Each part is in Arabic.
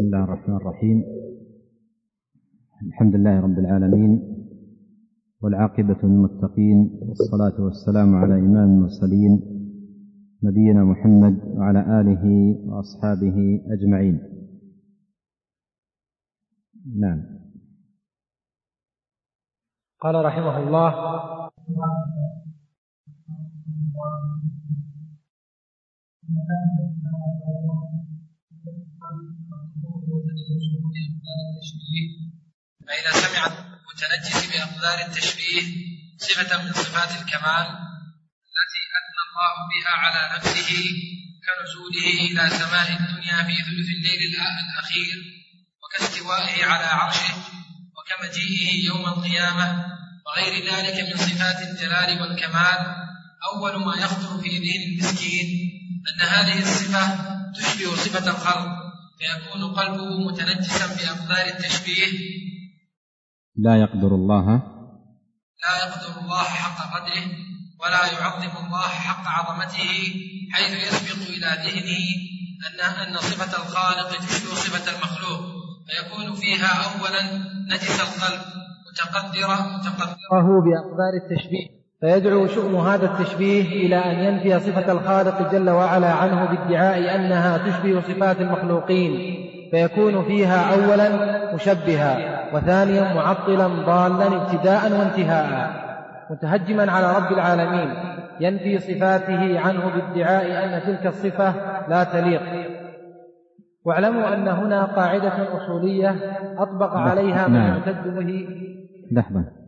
بسم الله الرحمن الرحيم. الحمد لله رب العالمين والعاقبة للمتقين والصلاة والسلام على إمام المرسلين نبينا محمد وعلى آله وأصحابه أجمعين. نعم. قال رحمه الله فإذا سمع المتنجس بأقدار التشبيه صفة من صفات الكمال التي أثنى الله بها على نفسه كنزوله إلى سماء الدنيا في ثلث الليل الأخير وكاستوائه على عرشه وكمجيئه يوم القيامة وغير ذلك من صفات الجلال والكمال. أول ما يخطر في ذهن المسكين أن هذه الصفة تشبه صفة الخلق. فيكون قلبه متنجسا بأقدار التشبيه. لا يقدر الله لا يقدر الله حق قدره ولا يعظم الله حق عظمته حيث يسبق إلى ذهنه أن أن صفة الخالق تشبه صفة المخلوق فيكون فيها أولا نجس القلب متقدرة متقدرة. بأقدار التشبيه. فيدعو شؤم هذا التشبيه إلى أن ينفي صفة الخالق جل وعلا عنه بادعاء أنها تشبه صفات المخلوقين فيكون فيها أولا مشبها وثانيا معطلا ضالا ابتداء وانتهاء. متهجما على رب العالمين ينفي صفاته عنه بادعاء أن تلك الصفة لا تليق. واعلموا أن هنا قاعدة أصولية أطبق عليها من نعم. يعتد به لحظة.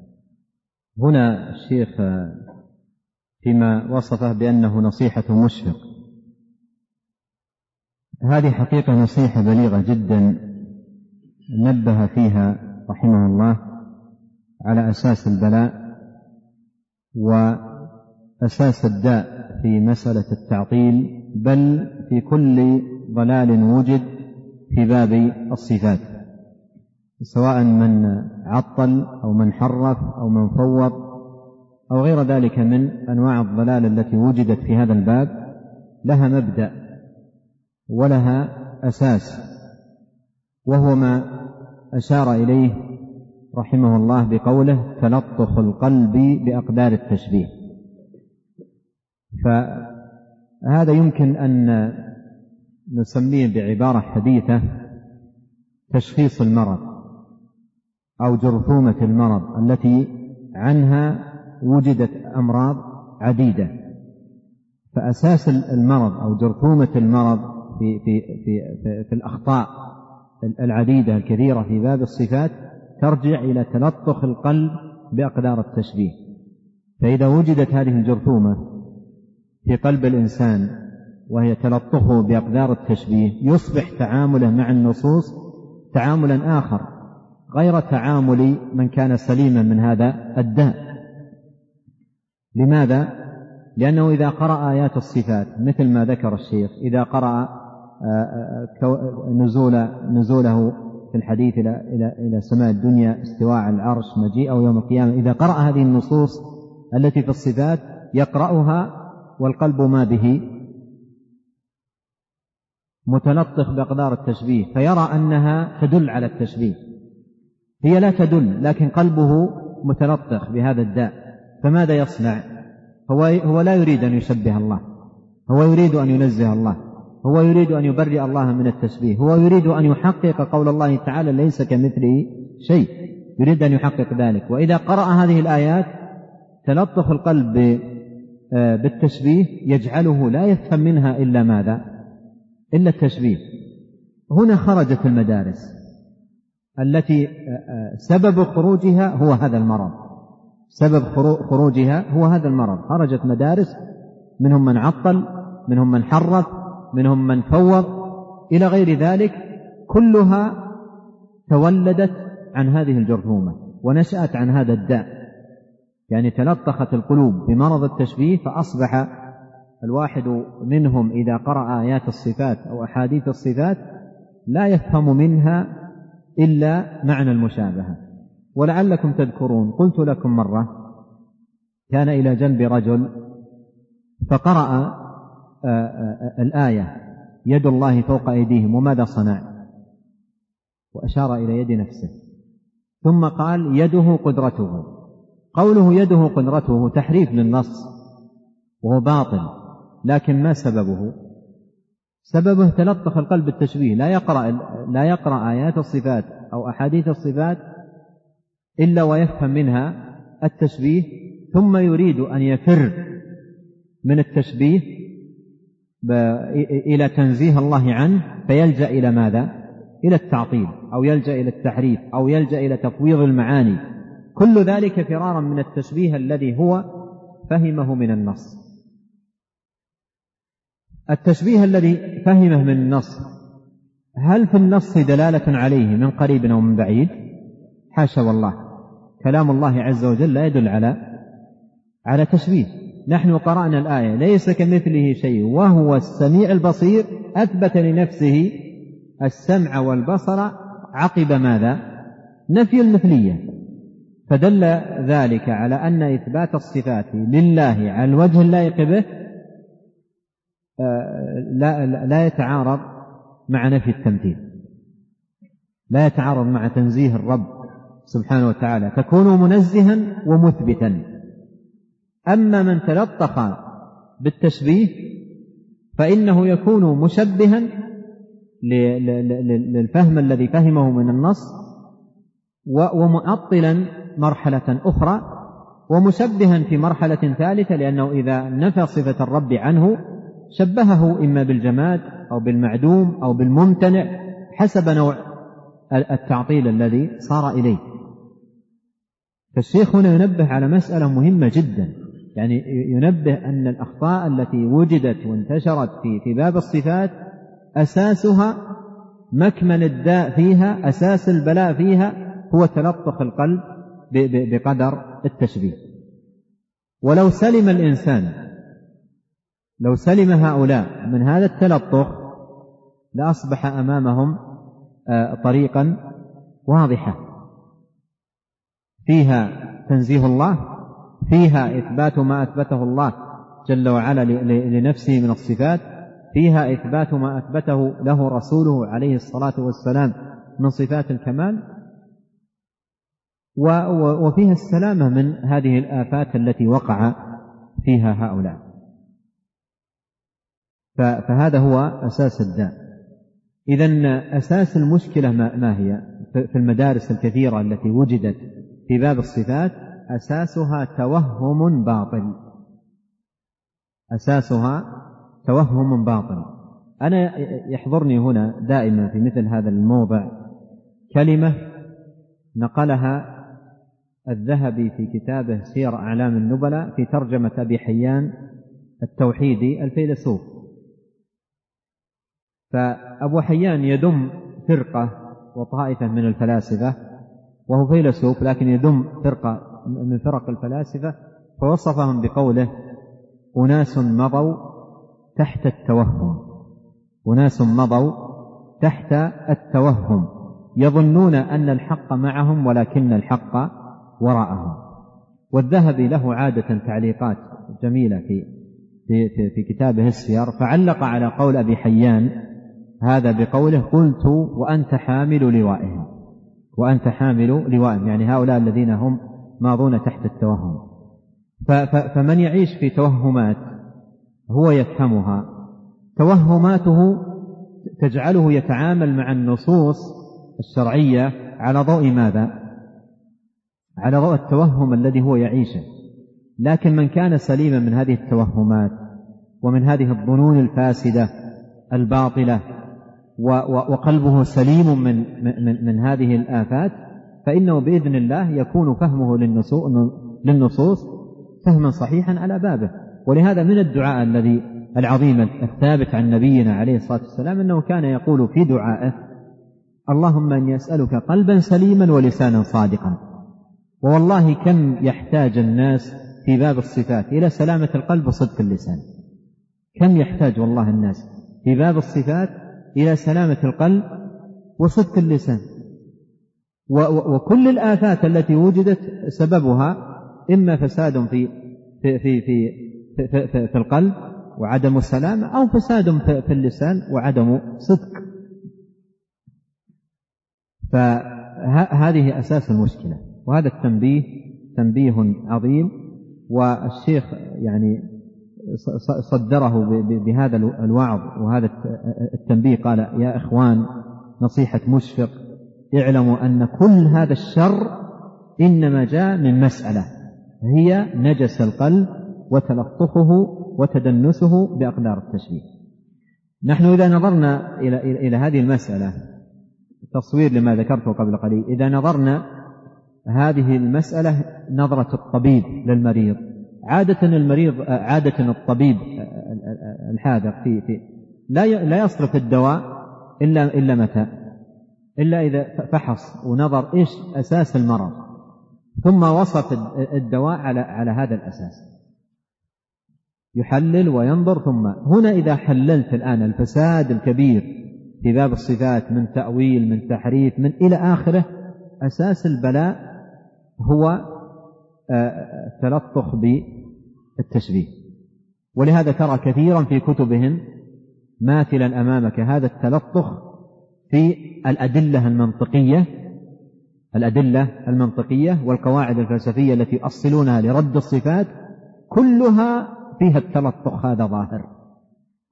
هنا الشيخ فيما وصفه بأنه نصيحة مشفق. هذه حقيقة نصيحة بليغة جدا نبه فيها رحمه الله على أساس البلاء وأساس الداء في مسألة التعطيل بل في كل ضلال وجد في باب الصفات. سواء من عطل أو من حرف أو من فوض أو غير ذلك من أنواع الضلال التي وجدت في هذا الباب لها مبدأ ولها أساس وهو ما أشار إليه رحمه الله بقوله تلطخ القلب بأقدار التشبيه فهذا يمكن أن نسميه بعبارة حديثة تشخيص المرض أو جرثومة المرض التي عنها وجدت أمراض عديدة. فأساس المرض أو جرثومة المرض في في في في, في الأخطاء العديدة الكثيرة في باب الصفات ترجع إلى تلطخ القلب بأقدار التشبيه. فإذا وجدت هذه الجرثومة في قلب الإنسان وهي تلطخه بأقدار التشبيه يصبح تعامله مع النصوص تعاملا آخر. غير تعامل من كان سليما من هذا الداء لماذا؟ لأنه إذا قرأ آيات الصفات مثل ما ذكر الشيخ إذا قرأ نزول نزوله في الحديث إلى إلى إلى سماء الدنيا استواء العرش مجيئه يوم القيامة إذا قرأ هذه النصوص التي في الصفات يقرأها والقلب ما به متلطخ بأقدار التشبيه فيرى أنها تدل على التشبيه. هي لا تدل لكن قلبه متلطخ بهذا الداء. فماذا يصنع؟ هو هو لا يريد أن يشبه الله هو يريد أن ينزه الله هو يريد أن يبرئ الله من التشبيه هو يريد أن يحقق قول الله تعالى ليس كمثله شيء يريد أن يحقق ذلك. وإذا قرأ هذه الآيات تلطخ القلب بالتشبيه يجعله لا يفهم منها إلا ماذا؟ إلا التشبيه هنا خرجت المدارس. التي سبب خروجها هو هذا المرض. سبب خروجها هو هذا المرض. خرجت مدارس منهم من عطل منهم من حرف منهم من فوض. إلى غير ذلك كلها تولدت عن هذه الجرثومة ونشأت عن هذا الداء. يعني تلطخت القلوب بمرض التشبيه فأصبح الواحد منهم إذا قرأ آيات الصفات أو أحاديث الصفات لا يفهم منها إلا معنى المشابهة. ولعلكم تذكرون قلت لكم مرة كان إلى جنب رجل فقرأ الآية يد الله فوق أيديهم وماذا صنع؟ وأشار إلى يد نفسه. ثم قال يده قدرته. قوله يده قدرته تحريف للنص وهو باطل لكن ما سببه؟ سببه تلطخ القلب بالتشبيه. لا يقرأ لا يقرأ آيات الصفات أو أحاديث الصفات إلا ويفهم منها التشبيه ثم يريد أن يفر من التشبيه إلى تنزيه الله عنه فيلجأ إلى ماذا؟ إلى التعطيل أو يلجأ إلى التحريف أو يلجأ إلى تفويض المعاني. كل ذلك فرارا من التشبيه الذي هو فهمه من النص. التشبيه الذي فهمه من النص هل في النص دلالة عليه من قريب أو من بعيد؟ حاشا والله. كلام الله عز وجل لا يدل على على تشبيه. نحن قرأنا الآية ليس كمثله شيء وهو السميع البصير أثبت لنفسه السمع والبصر عقب ماذا؟ نفي المثلية. فدل ذلك على أن إثبات الصفات لله على الوجه اللائق به لا, لا يتعارض مع نفي التمثيل. لا يتعارض مع تنزيه الرب سبحانه وتعالى. تكون منزها ومثبتا. أما من تلطخ بالتشبيه فإنه يكون مشبها للفهم الذي فهمه من النص ومعطلا مرحلة أخرى ومشبها في مرحلة ثالثة لأنه إذا نفى صفة الرب عنه شبهه إما بالجماد أو بالمعدوم أو بالممتنع حسب نوع التعطيل الذي صار إليه. فالشيخ هنا ينبه على مسألة مهمة جدا. يعني ينبه أن الأخطاء التي وجدت وانتشرت في في باب الصفات أساسها مكمن الداء فيها أساس البلاء فيها هو تلطخ القلب بقدر التشبيه. ولو سلم الإنسان لو سلم هؤلاء من هذا التلطخ لأصبح أمامهم آه، طريقا واضحة. فيها تنزيه الله فيها إثبات ما أثبته الله جل وعلا لنفسه من الصفات فيها إثبات ما أثبته له رسوله عليه الصلاة والسلام من صفات الكمال وفيها السلامة من هذه الآفات التي وقع فيها هؤلاء. فهذا هو أساس الداء. إذا أساس المشكلة ما هي؟ في المدارس الكثيرة التي وجدت في باب الصفات أساسها توهم باطل. أساسها توهم باطل. أنا يحضرني هنا دائما في مثل هذا الموضع كلمة نقلها الذهبي في كتابه سير أعلام النبلاء في ترجمة أبي حيان التوحيدي الفيلسوف. فأبو حيان يدم فرقة وطائفة من الفلاسفة وهو فيلسوف لكن يدم فرقة من فرق الفلاسفة فوصفهم بقوله أناس مضوا تحت التوهم أناس مضوا تحت التوهم يظنون أن الحق معهم ولكن الحق وراءهم. والذهبي له عادة تعليقات جميلة في في في, كتابه السير فعلق على قول أبي حيان هذا بقوله قلت وأنت حامل لوائهم. وأنت حامل لوائهم. يعني هؤلاء الذين هم ماضون تحت التوهم. فمن يعيش في توهمات هو يفهمها. توهماته تجعله يتعامل مع النصوص الشرعية على ضوء ماذا؟ على ضوء التوهم الذي هو يعيشه. لكن من كان سليما من هذه التوهمات ومن هذه الظنون الفاسدة الباطلة وقلبه سليم من من من هذه الآفات فإنه بإذن الله يكون فهمه للنصوص فهما صحيحا على بابه. ولهذا من الدعاء الذي العظيم الثابت عن نبينا عليه الصلاة والسلام أنه كان يقول في دعائه اللهم إني أسألك قلبا سليما ولسانا صادقا. ووالله كم يحتاج الناس في باب الصفات إلى سلامة القلب وصدق اللسان. كم يحتاج والله الناس في باب الصفات إلى سلامة القلب وصدق اللسان. وكل الآفات التي وجدت سببها إما فساد في في في في في, في, في القلب وعدم السلامة أو فساد في اللسان وعدم صدق. فهذه أساس المشكلة وهذا التنبيه تنبيه عظيم. والشيخ يعني صدره بهذا الوعظ وهذا التنبيه. قال يا إخوان نصيحة مشفق. اعلموا أن كل هذا الشر إنما جاء من مسألة هي نجس القلب وتلطخه وتدنسه بأقدار التشبيه نحن إذا نظرنا إلى إلى هذه المسألة تصوير لما ذكرته قبل قليل إذا نظرنا هذه المسألة نظرة الطبيب للمريض. عادة المريض عادة الطبيب الحاذق في في لا لا يصرف الدواء إلا إلا متى؟ إلا إذا فحص ونظر إيش أساس المرض ثم وصف الدواء على على هذا الأساس يحلل وينظر ثم هنا إذا حللت الآن الفساد الكبير في باب الصفات من تأويل من تحريف من إلى آخره أساس البلاء هو التلطخ بالتشبيه. ولهذا ترى كثيرا في كتبهم ماثلا أمامك هذا التلطخ في الأدلة المنطقية الأدلة المنطقية والقواعد الفلسفية التي يؤصلونها لرد الصفات كلها فيها التلطخ هذا ظاهر.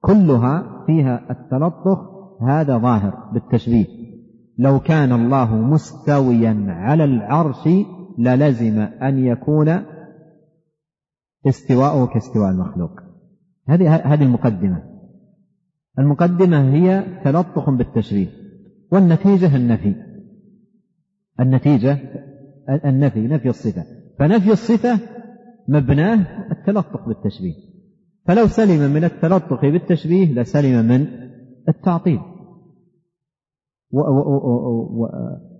كلها فيها التلطخ هذا ظاهر بالتشبيه. لو كان الله مستويا على العرش للزم أن يكون استواءه كاستواء المخلوق. هذه هذه المقدمة. المقدمة هي تلطخ بالتشبيه والنتيجة النفي. النتيجة النفي نفي الصفة. فنفي الصفة مبناه التلطخ بالتشبيه فلو سلم من التلطخ بالتشبيه لسلم من التعطيل.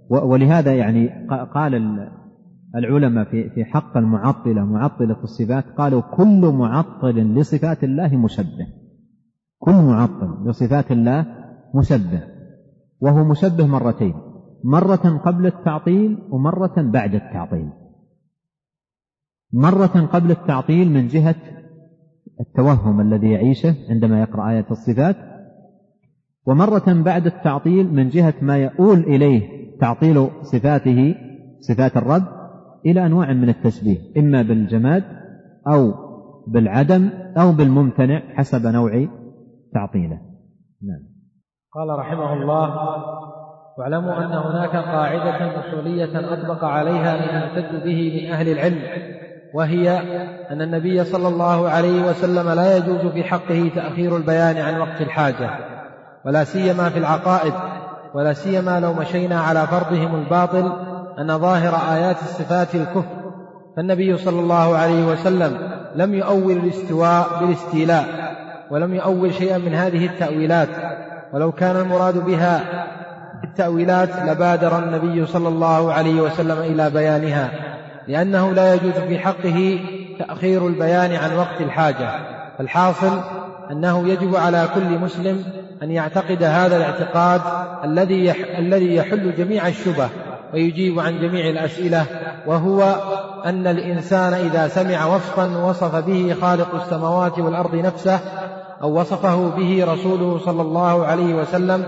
ولهذا يعني قال العلماء في في حق المعطلة معطلة الصفات قالوا كل معطل لصفات الله مشبه. كل معطل لصفات الله مشبه. وهو مشبه مرتين. مرة قبل التعطيل ومرة بعد التعطيل. مرة قبل التعطيل من جهة التوهم الذي يعيشه عندما يقرأ آية الصفات. ومرة بعد التعطيل من جهة ما يؤول إليه تعطيل صفاته صفات الرب. إلى أنواع من التشبيه إما بالجماد أو بالعدم أو بالممتنع حسب نوع تعطيله. نعم. قال رحمه الله واعلموا أن هناك قاعدة أصولية أطبق عليها من يعتد به من أهل العلم وهي أن النبي صلى الله عليه وسلم لا يجوز في حقه تأخير البيان عن وقت الحاجة ولا سيما في العقائد ولا سيما لو مشينا على فرضهم الباطل أن ظاهر آيات الصفات الكفر فالنبي صلى الله عليه وسلم لم يؤول الاستواء بالاستيلاء ولم يؤول شيئا من هذه التأويلات ولو كان المراد بها التأويلات لبادر النبي صلى الله عليه وسلم إلى بيانها لأنه لا يجوز في حقه تأخير البيان عن وقت الحاجة الحاصل أنه يجب على كل مسلم أن يعتقد هذا الاعتقاد الذي الذي يحل جميع الشبه. ويجيب عن جميع الأسئلة وهو أن الإنسان إذا سمع وصفا وصف به خالق السماوات والأرض نفسه أو وصفه به رسوله صلى الله عليه وسلم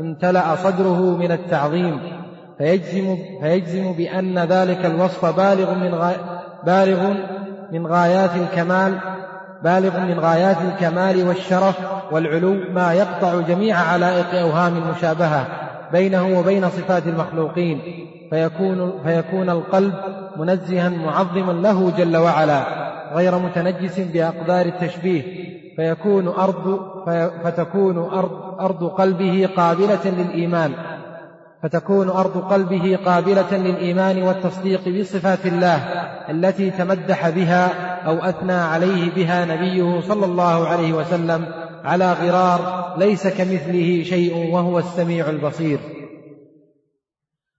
امتلأ صدره من التعظيم. فيجزم, فيجزم بأن ذلك الوصف بالغ من بالغ من غايات الكمال بالغ من غايات الكمال والشرف والعلو ما يقطع جميع علائق أوهام المشابهة. بينه وبين صفات المخلوقين فيكون, فيكون القلب منزها معظما له جل وعلا غير متنجس بأقدار التشبيه فيكون أرض فتكون أرض, أرض قلبه قابلة للإيمان فتكون أرض قلبه قابلة للإيمان والتصديق بصفات الله التي تمدح بها أو أثنى عليه بها نبيه صلى الله عليه وسلم على غرار ليس كمثله شيء وهو السميع البصير.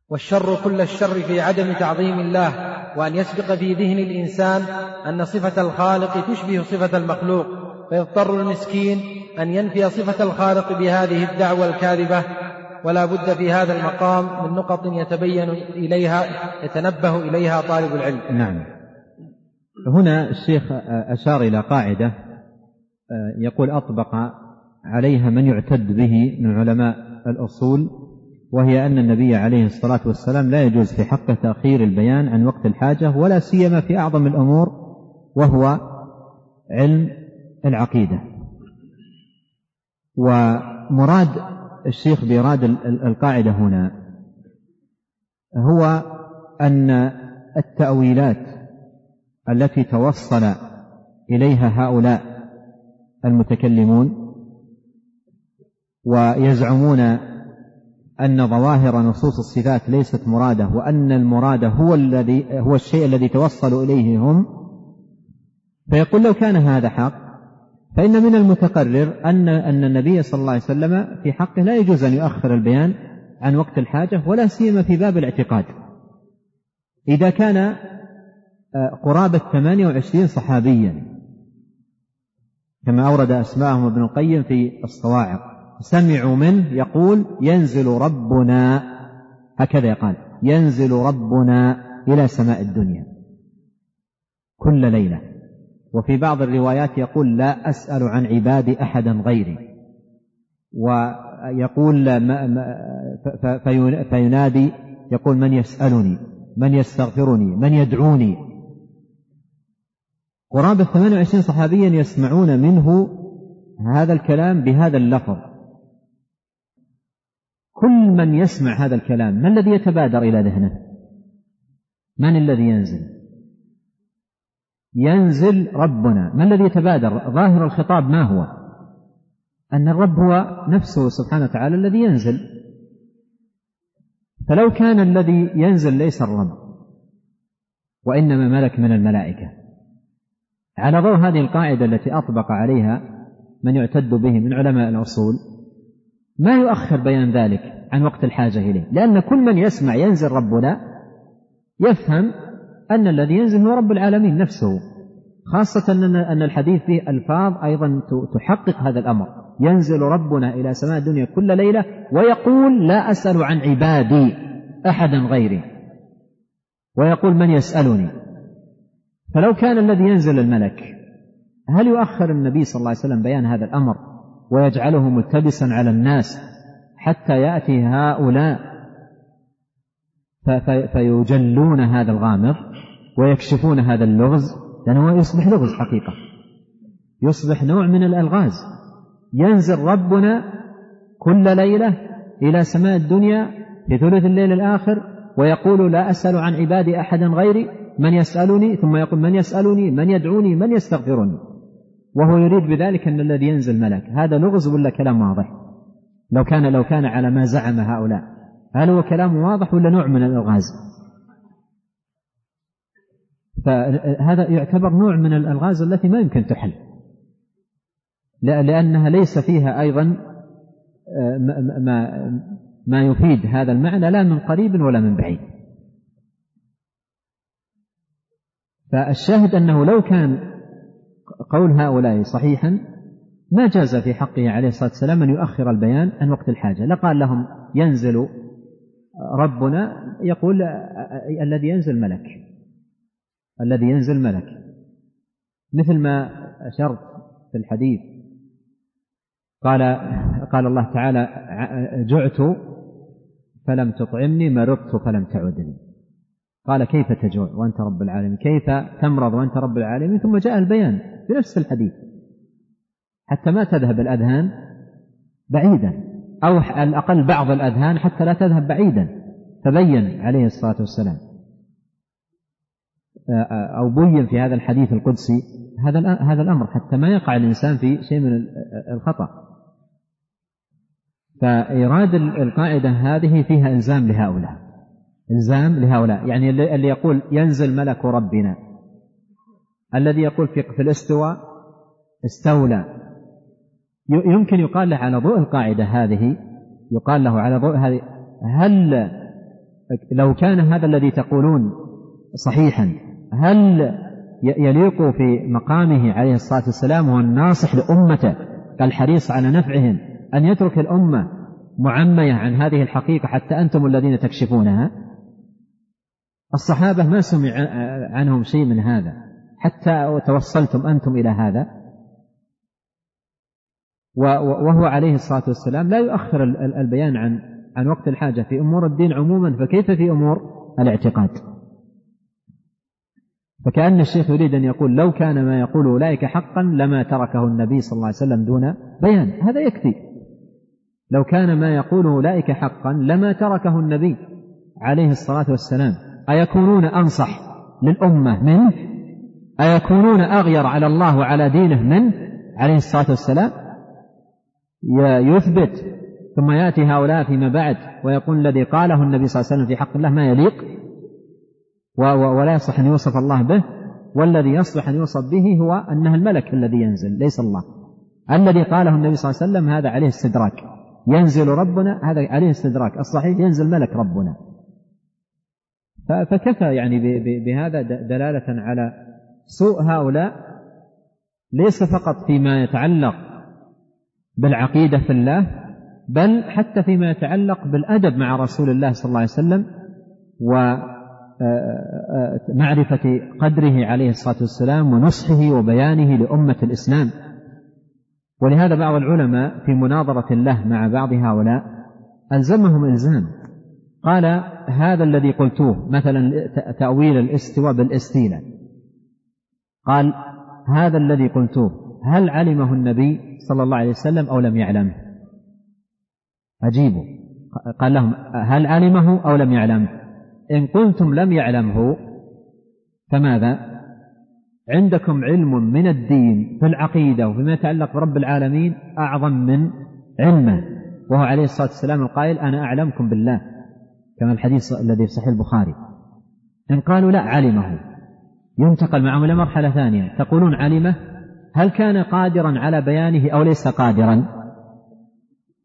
والشر كل الشر في عدم تعظيم الله وأن يسبق في ذهن الإنسان أن صفة الخالق تشبه صفة المخلوق فيضطر المسكين أن ينفي صفة الخالق بهذه الدعوة الكاذبة. ولا بد في هذا المقام من نقط يتبين إليها يتنبه إليها طالب العلم. نعم. هنا الشيخ أشار إلى قاعدة يقول أطبق عليها من يعتد به من علماء الأصول وهي أن النبي عليه الصلاة والسلام لا يجوز في حقه تأخير البيان عن وقت الحاجة ولا سيما في أعظم الأمور وهو علم العقيدة. ومراد الشيخ بإراد القاعدة هنا هو أن التأويلات التي توصل إليها هؤلاء المتكلمون ويزعمون أن ظواهر نصوص الصفات ليست مرادة وأن المراد هو الذي هو الشيء الذي توصلوا إليه هم. فيقول لو كان هذا حق فإن من المتقرر أن أن النبي صلى الله عليه وسلم في حقه لا يجوز أن يؤخر البيان عن وقت الحاجة ولا سيما في باب الاعتقاد. إذا كان آه، قرابة 28 صحابيا كما أورد أسماءهم ابن القيم في الصواعق. سمعوا منه يقول ينزل ربنا. هكذا يقال ينزل ربنا إلى سماء الدنيا كل ليلة. وفي بعض الروايات يقول لا أسأل عن عبادي أحدا غيري. ويقول فينادي يقول من يسألني؟ من يستغفرني؟ من يدعوني؟ قرابة 28 صحابيا يسمعون منه هذا الكلام بهذا اللفظ. كل من يسمع هذا الكلام ما الذي يتبادر إلى ذهنه؟ من الذي ينزل؟ ينزل ربنا. ما الذي يتبادر؟ ظاهر الخطاب ما هو؟ أن الرب هو نفسه سبحانه وتعالى الذي ينزل. فلو كان الذي ينزل ليس الرب وإنما ملك من الملائكة. على ضوء هذه القاعدة التي أطبق عليها من يعتد به من علماء الأصول ما يؤخر بيان ذلك عن وقت الحاجة إليه لأن كل من يسمع ينزل ربنا يفهم أن الذي ينزل هو رب العالمين نفسه خاصة أن الحديث فيه ألفاظ أيضا تحقق هذا الأمر ينزل ربنا إلى سماء الدنيا كل ليلة ويقول لا أسأل عن عبادي أحدا غيري ويقول من يسألني؟ فلو كان الذي ينزل الملك هل يؤخر النبي صلى الله عليه وسلم بيان هذا الأمر ويجعله ملتبسا على الناس حتى يأتي هؤلاء فيجلون هذا الغامض ويكشفون هذا اللغز؟ لأنه يصبح لغز حقيقة. يصبح نوع من الألغاز. ينزل ربنا كل ليلة إلى سماء الدنيا في ثلث الليل الآخر ويقول لا أسأل عن عبادي أحدا غيري من يسألني؟ ثم يقول من يسألني؟ من يدعوني؟ من يستغفرني؟ وهو يريد بذلك أن الذي ينزل ملك. هذا لغز ولا كلام واضح؟ لو كان لو كان على ما زعم هؤلاء. هل هو كلام واضح ولا نوع من الألغاز؟ فهذا يعتبر نوع من الألغاز التي ما يمكن تحل. لأنها ليس فيها أيضا آه، ما ما يفيد هذا المعنى لا من قريب ولا من بعيد. فالشاهد أنه لو كان قول هؤلاء صحيحا ما جاز في حقه عليه الصلاة والسلام أن يؤخر البيان عن وقت الحاجة. لقال لهم ينزل ربنا يقول الذي ينزل ملك الذي ينزل ملك. مثل ما أشرت في الحديث قال قال الله تعالى جعت فلم تطعمني مرضت فلم تعدني. قال كيف تجوع وأنت رب العالمين؟ كيف تمرض وأنت رب العالمين؟ ثم جاء البيان بنفس الحديث. حتى ما تذهب الأذهان بعيدا. أو على الأقل بعض الأذهان حتى لا تذهب بعيدا. تبين عليه الصلاة والسلام. أو بين في هذا الحديث القدسي هذا هذا الأمر. حتى ما يقع الإنسان في شيء من الخطأ. فإيراد القاعدة هذه فيها إلزام لهؤلاء. إلزام لهؤلاء. يعني اللي يقول ينزل ملك ربنا. الذي يقول في في الاستواء استولى. يمكن يقال له على ضوء القاعدة هذه يقال له على ضوء هذه هل لو كان هذا الذي تقولون صحيحا هل يليق في مقامه عليه الصلاة والسلام وهو الناصح لأمته الحريص على نفعهم أن يترك الأمة معمية عن هذه الحقيقة حتى أنتم الذين تكشفونها؟ الصحابة ما سمع عنهم شيء من هذا. حتى توصلتم أنتم إلى هذا. وهو عليه الصلاة والسلام لا يؤخر البيان عن عن وقت الحاجة. في أمور الدين عموما فكيف في أمور الاعتقاد؟ فكأن الشيخ يريد أن يقول لو كان ما يقول أولئك حقا لما تركه النبي صلى الله عليه وسلم دون بيان. هذا يكفي. لو كان ما يقول أولئك حقا لما تركه النبي عليه الصلاة والسلام. أيكونون أنصح للأمة منه أيكونون أغير على الله وعلى دينه منه عليه الصلاة والسلام. يثبت ثم يأتي هؤلاء فيما بعد ويقول الذي قاله النبي صلى الله عليه وسلم في حق الله ما يليق ولا يصلح أن يوصف الله به والذي يصلح أن يوصف به هو أنه الملك الذي ينزل ليس الله. الذي قاله النبي صلى الله عليه وسلم هذا عليه استدراك. ينزل ربنا هذا عليه استدراك. الصحيح ينزل ملك ربنا. فكفى يعني بهذا دلالة على سوء هؤلاء ليس فقط فيما يتعلق بالعقيدة في الله بل حتى فيما يتعلق بالأدب مع رسول الله صلى الله عليه وسلم ومعرفة قدره عليه الصلاة والسلام ونصحه وبيانه لأمة الإسلام. ولهذا بعض العلماء في مناظرة له مع بعض هؤلاء ألزمهم إلزام. قال هذا الذي قلتوه مثلا تأويل الاستواء بالاستيلاء. قال هذا الذي قلتوه هل علمه النبي صلى الله عليه وسلم أو لم يعلمه؟ أجيبوا قال لهم هل علمه أو لم يعلمه؟ إن قلتم لم يعلمه فماذا؟ عندكم علم من الدين في العقيدة وفيما يتعلق برب العالمين أعظم من علمه. وهو عليه الصلاة والسلام القائل أنا أعلمكم بالله. كما الحديث الذي في صحيح البخاري. إن قالوا لا علمه. ينتقل معهم إلى مرحلة ثانية. تقولون علمه؟ هل كان قادرا على بيانه أو ليس قادرا؟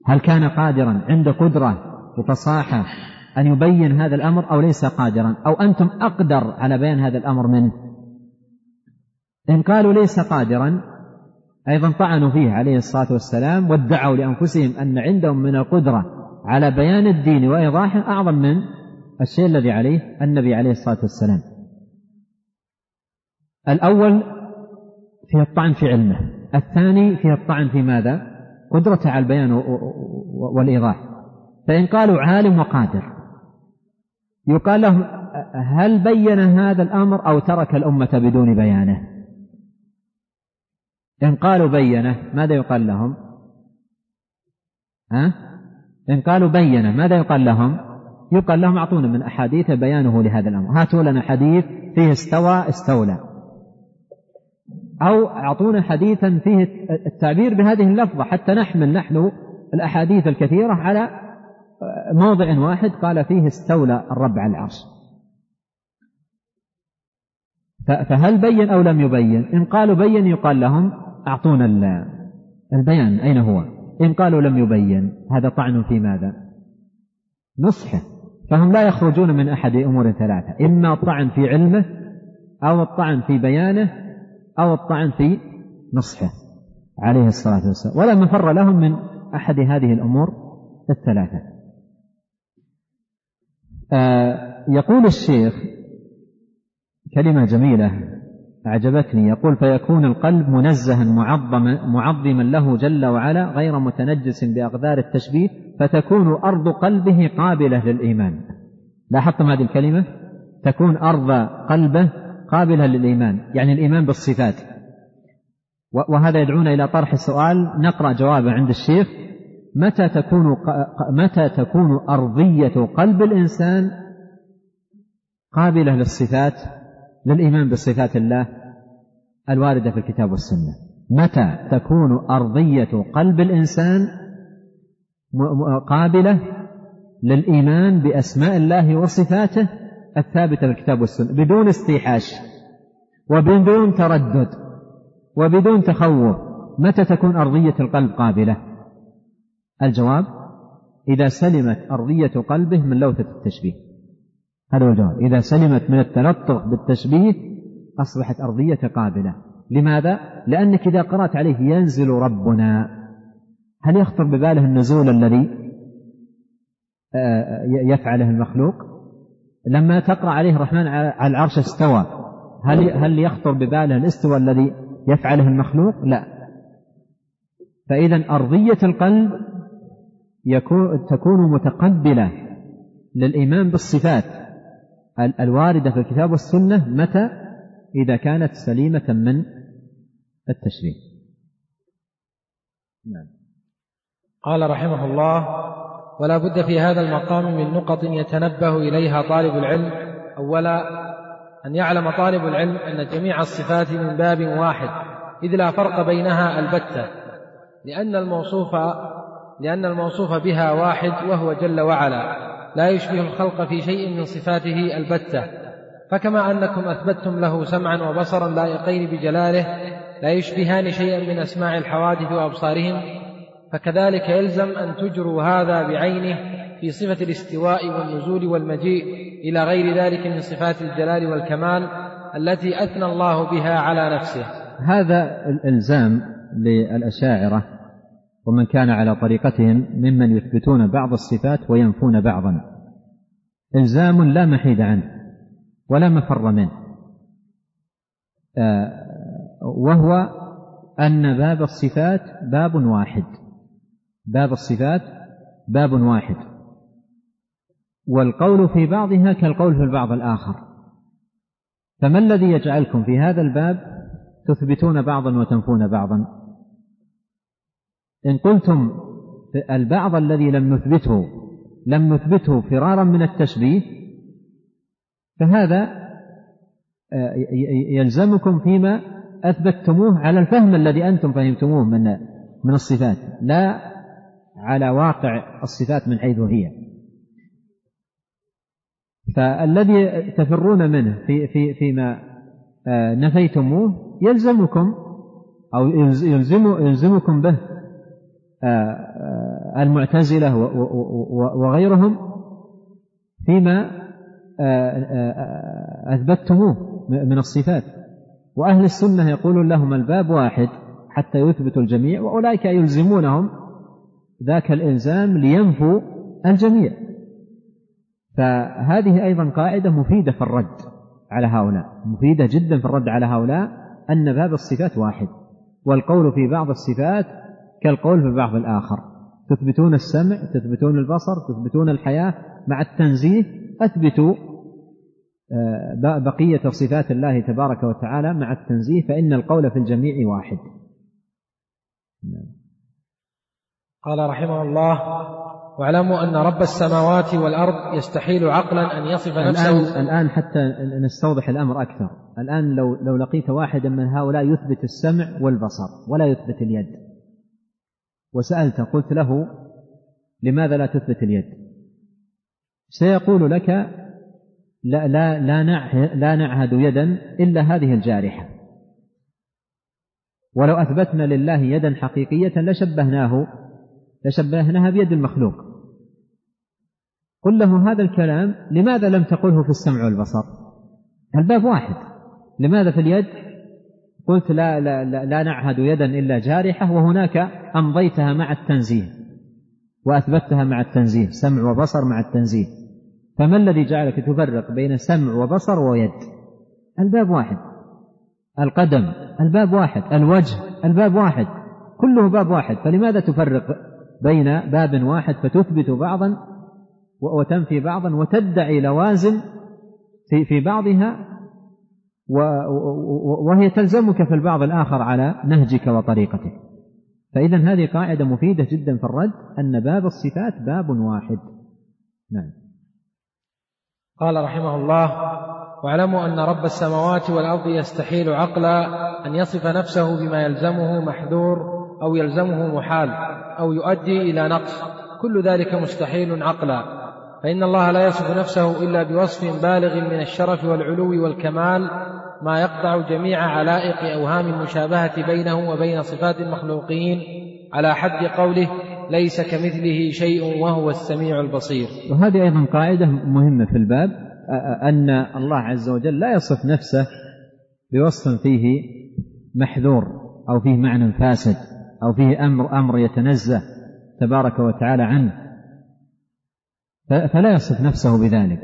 هل كان قادرا عند قدرة وفصاحة أن يبين هذا الأمر أو ليس قادرا؟ أو أنتم أقدر على بيان هذا الأمر منه؟ إن قالوا ليس قادرا أيضا طعنوا فيه عليه الصلاة والسلام وادعوا لأنفسهم أن عندهم من القدرة على بيان الدين وإيضاحه أعظم من الشيء الذي عليه النبي عليه الصلاة والسلام. الأول فيه الطعن في علمه الثاني فيه الطعن في ماذا؟ قدرته على البيان والإيضاح. فإن قالوا عالم وقادر يقال لهم هل بين هذا الأمر أو ترك الأمة بدون بيانه؟ إن قالوا بينه ماذا يقال لهم؟ ها؟ إن قالوا بينه ماذا يقال لهم؟ يقال لهم أعطونا من أحاديث بيانه لهذا الأمر. هاتوا لنا حديث فيه استوى استولى. أو أعطونا حديثا فيه التعبير بهذه اللفظة حتى نحمل نحن الأحاديث الكثيرة على موضع واحد قال فيه استولى الرب على العرش. فهل بين أو لم يبين؟ إن قالوا بين يقال لهم أعطونا البيان. أين هو؟ إن قالوا لم يبين هذا طعن في ماذا؟ نصحه. فهم لا يخرجون من أحد أمور ثلاثة إما الطعن في علمه أو الطعن في بيانه أو الطعن في نصحه عليه الصلاة والسلام. ولا مفر لهم من أحد هذه الأمور الثلاثة. آه يقول الشيخ كلمة جميلة. أعجبتني. يقول فيكون القلب منزها معظما معظما له جل وعلا غير متنجس بأقدار التشبيه فتكون أرض قلبه قابلة للإيمان. لاحظتم هذه الكلمة؟ تكون أرض قلبه قابلة للإيمان يعني الإيمان بالصفات. وهذا يدعونا إلى طرح السؤال. نقرأ جوابه عند الشيخ. متى تكون متى تكون أرضية قلب الإنسان قابلة للصفات؟ للإيمان بصفات الله الواردة في الكتاب والسنة. متى تكون أرضية قلب الإنسان قابلة للإيمان بأسماء الله وصفاته الثابتة في الكتاب والسنة؟ بدون استيحاش وبدون تردد وبدون تخوف. متى تكون أرضية القلب قابلة؟ الجواب إذا سلمت أرضية قلبه من لوثة التشبيه. هذا هو الجواب إذا سلمت من التلطخ بالتشبيه أصبحت أرضية قابلة لماذا؟ لأنك إذا قرأت عليه ينزل ربنا هل يخطر بباله النزول الذي آه، يفعله المخلوق لما تقرأ عليه الرحمن على العرش استوى هل هل يخطر بباله الاستواء الذي يفعله المخلوق؟ لا. فإذا أرضية القلب يكون تكون متقبلة للإيمان بالصفات الواردة في الكتاب والسنة متى؟ إذا كانت سليمة من التشريع. نعم. قال رحمه الله ولا بد في هذا المقام من نقط يتنبه إليها طالب العلم. أولا أن يعلم طالب العلم أن جميع الصفات من باب واحد إذ لا فرق بينها البتة. لأن الموصوف لأن الموصوف بها واحد وهو جل وعلا. لا يشبه الخلق في شيء من صفاته البتة. فكما أنكم أثبتتم له سمعا وبصرا لائقين بجلاله لا يشبهان شيئا من أسماع الحوادث وأبصارهم فكذلك يلزم أن تجروا هذا بعينه في صفة الاستواء والنزول والمجيء إلى غير ذلك من صفات الجلال والكمال التي أثنى الله بها على نفسه. هذا الإلزام للأشاعرة ومن كان على طريقتهم ممن يثبتون بعض الصفات وينفون بعضا. إلزام لا محيد عنه ولا مفر منه. آه، وهو أن باب الصفات باب واحد. باب الصفات باب واحد. والقول في بعضها كالقول في البعض الآخر. فما الذي يجعلكم في هذا الباب تثبتون بعضا وتنفون بعضا؟ إن قلتم البعض الذي لم نثبته لم نثبته فرارا من التشبيه فهذا آه، يلزمكم فيما أثبتتموه على الفهم الذي أنتم فهمتموه من من الصفات لا على واقع الصفات من حيث هي. فالذي تفرون منه في في فيما آه، نفيتموه يلزمكم أو يلزم يلزمكم به المعتزلة وغيرهم فيما أثبتتموه من الصفات. وأهل السنة يقولون لهم الباب واحد حتى يثبتوا الجميع وأولئك يلزمونهم ذاك الإلزام لينفوا الجميع. فهذه أيضا قاعدة مفيدة في الرد على هؤلاء مفيدة جدا في الرد على هؤلاء أن باب الصفات واحد والقول في بعض الصفات كالقول في بعض الآخر. تثبتون السمع تثبتون البصر تثبتون الحياة. مع التنزيه أثبتوا آه، بقية صفات الله تبارك وتعالى. مع التنزيه فإن القول في الجميع واحد. قال رحمه الله واعلموا أن رب السماوات والأرض يستحيل عقلا أن يصف نفسه. الآن, الآن حتى نستوضح الأمر أكثر. الآن لو, لو لقيت واحدا من هؤلاء يثبت السمع والبصر ولا يثبت اليد. وسألت قلت له لماذا لا تثبت اليد؟ سيقول لك لا لا لا نعهد, لا نعهد يدا إلا هذه الجارحة. ولو أثبتنا لله يدا حقيقية لشبهناه لشبهناها بيد المخلوق. قل له هذا الكلام لماذا لم تقله في السمع والبصر؟ الباب واحد. لماذا في اليد؟ قلت لا, لا, لا, لا نعهد يدا إلا جارحة وهناك أمضيتها مع التنزيه وأثبتها مع التنزيه سمع وبصر مع التنزيه فما الذي جعلك تفرق بين سمع وبصر ويد؟ الباب واحد. القدم الباب واحد. الوجه الباب واحد. كله باب واحد. فلماذا تفرق بين باب واحد فتثبت بعضا وتنفي بعضا وتدعي لوازم في في بعضها وهي تلزمك في البعض الآخر على نهجك وطريقتك. فإذا هذه قاعدة مفيدة جدا في الرد أن باب الصفات باب واحد. نعم. قال رحمه الله واعلموا أن رب السماوات والأرض يستحيل عقلا أن يصف نفسه بما يلزمه محذور أو يلزمه محال أو يؤدي إلى نقص. كل ذلك مستحيل عقلا. فإن الله لا يصف نفسه إلا بوصف بالغ من الشرف والعلو والكمال ما يقطع جميع علائق أوهام المشابهة بينه وبين صفات المخلوقين. على حد قوله ليس كمثله شيء وهو السميع البصير. وهذه أيضا قاعدة مهمة في الباب أن الله عز وجل لا يصف نفسه بوصف فيه محذور أو فيه معنى فاسد أو فيه أمر أمر يتنزه تبارك وتعالى عنه. فلا يصف نفسه بذلك.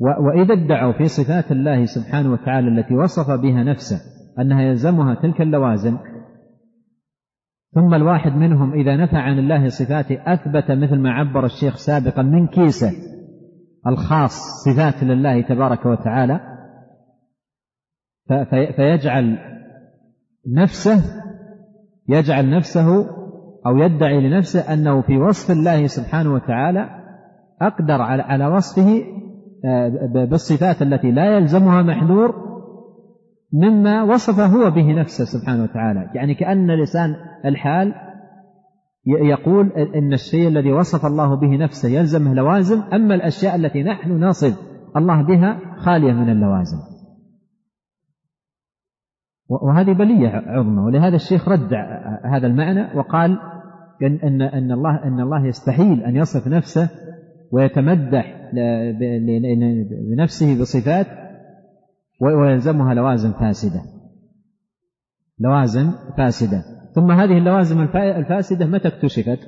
وإذا ادعوا في صفات الله سبحانه وتعالى التي وصف بها نفسه أنها يلزمها تلك اللوازم ثم الواحد منهم إذا نفى عن الله صفاته أثبت مثل ما عبر الشيخ سابقا من كيسه الخاص صفات لله تبارك وتعالى فيجعل نفسه يجعل نفسه أو يدعي لنفسه أنه في وصف الله سبحانه وتعالى أقدر على وصفه آه، بالصفات التي لا يلزمها محذور مما وصف هو به نفسه سبحانه وتعالى. يعني كأن لسان الحال يقول ان الشيء الذي وصف الله به نفسه يلزمه لوازم أما الأشياء التي نحن نصف الله بها خالية من اللوازم. وهذه بلية عظمى ولهذا الشيخ رد هذا المعنى وقال ان إن الله إن الله يستحيل أن يصف نفسه ويتمدح بنفسه بصفات ويلزمها لوازم فاسدة. لوازم فاسدة. ثم هذه اللوازم الفاسدة متى اكتشفت؟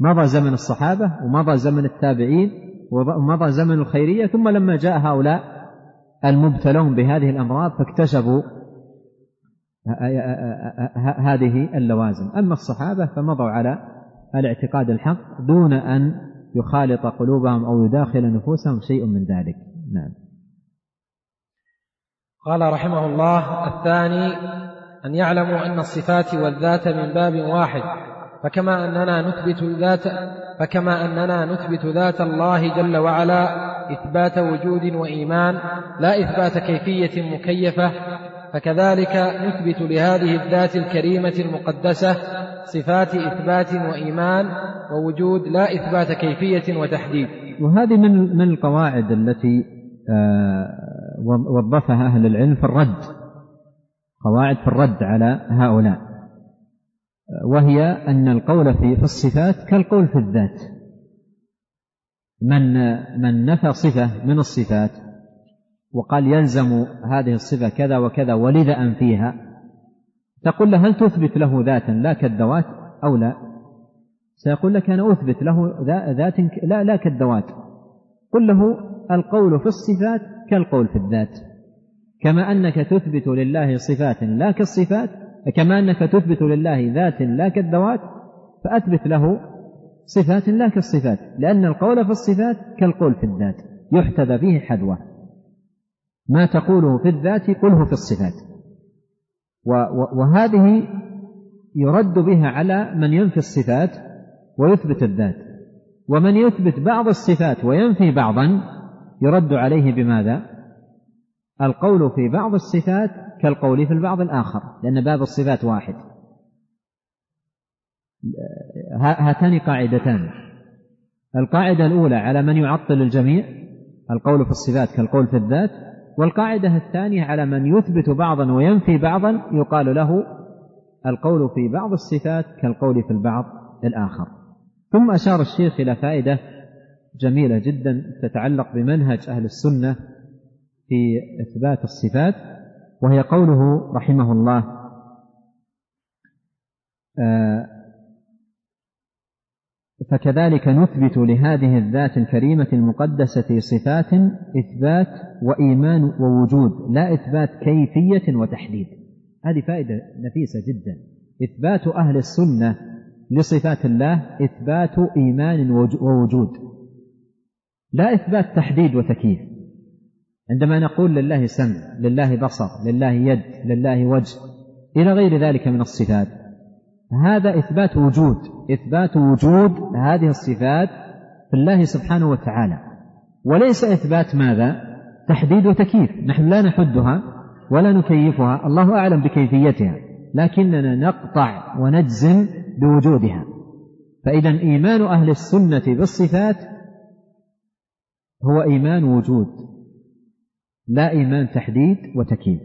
مضى زمن الصحابة ومضى زمن التابعين ومضى زمن الخيرية ثم لما جاء هؤلاء المبتلون بهذه الأمراض فاكتشفوا هذه اللوازم. أما الصحابة فمضوا على الاعتقاد الحق دون أن يخالط قلوبهم أو يداخل نفوسهم شيء من ذلك. نعم. قال رحمه الله الثاني أن يعلموا أن الصفات والذات من باب واحد فكما أننا نثبت ذات فكما أننا نثبت ذات الله جل وعلا إثبات وجود وإيمان لا إثبات كيفية مكيفة فكذلك نثبت لهذه الذات الكريمة المقدسة صفات إثبات وإيمان ووجود لا إثبات كيفية وتحديد. وهذه من من القواعد التي آه، وظفها أهل العلم في الرد قواعد في الرد على هؤلاء. وهي أن القول في الصفات كالقول في الذات. من من نفى صفة من الصفات وقال يلزم هذه الصفة كذا وكذا ولذا أنفيها تقول له هل تثبت له ذاتا لا كالذوات أو لا؟ سيقول لك أنا أثبت له ذات لا لا كالذوات. قل له القول في الصفات كالقول في الذات. كما أنك تثبت لله صفات لا كالصفات كما أنك تثبت لله ذات لا كالذوات فأثبت له صفات لا كالصفات لأن القول في الصفات كالقول في الذات. يحتذى فيه حذوة ما تقوله في الذات قله في الصفات. وهذه يرد بها على من ينفي الصفات ويثبت الذات. ومن يثبت بعض الصفات وينفي بعضا يرد عليه بماذا؟ القول في بعض الصفات كالقول في البعض الآخر لأن باب الصفات واحد. هاتان قاعدتان. القاعدة الأولى على من يعطل الجميع القول في الصفات كالقول في الذات. والقاعدة الثانية على من يثبت بعضا وينفي بعضا يقال له القول في بعض الصفات كالقول في البعض الآخر. ثم أشار الشيخ إلى فائدة جميلة جدا تتعلق بمنهج أهل السنة في إثبات الصفات وهي قوله رحمه الله آه، فكذلك نثبت لهذه الذات الكريمة المقدسة صفات إثبات وإيمان ووجود لا إثبات كيفية وتحديد. هذه فائدة نفيسة جدا. إثبات أهل السنة لصفات الله إثبات إيمان ووجود. لا إثبات تحديد وتكييف. عندما نقول لله سمع لله بصر لله يد لله وجه إلى غير ذلك من الصفات هذا إثبات وجود إثبات وجود هذه الصفات في الله سبحانه وتعالى. وليس إثبات ماذا؟ تحديد وتكييف. نحن لا نحدها ولا نكيفها الله أعلم بكيفيتها لكننا نقطع ونجزم بوجودها. فإذا إيمان أهل السنة بالصفات هو إيمان وجود لا إيمان تحديد وتكييف.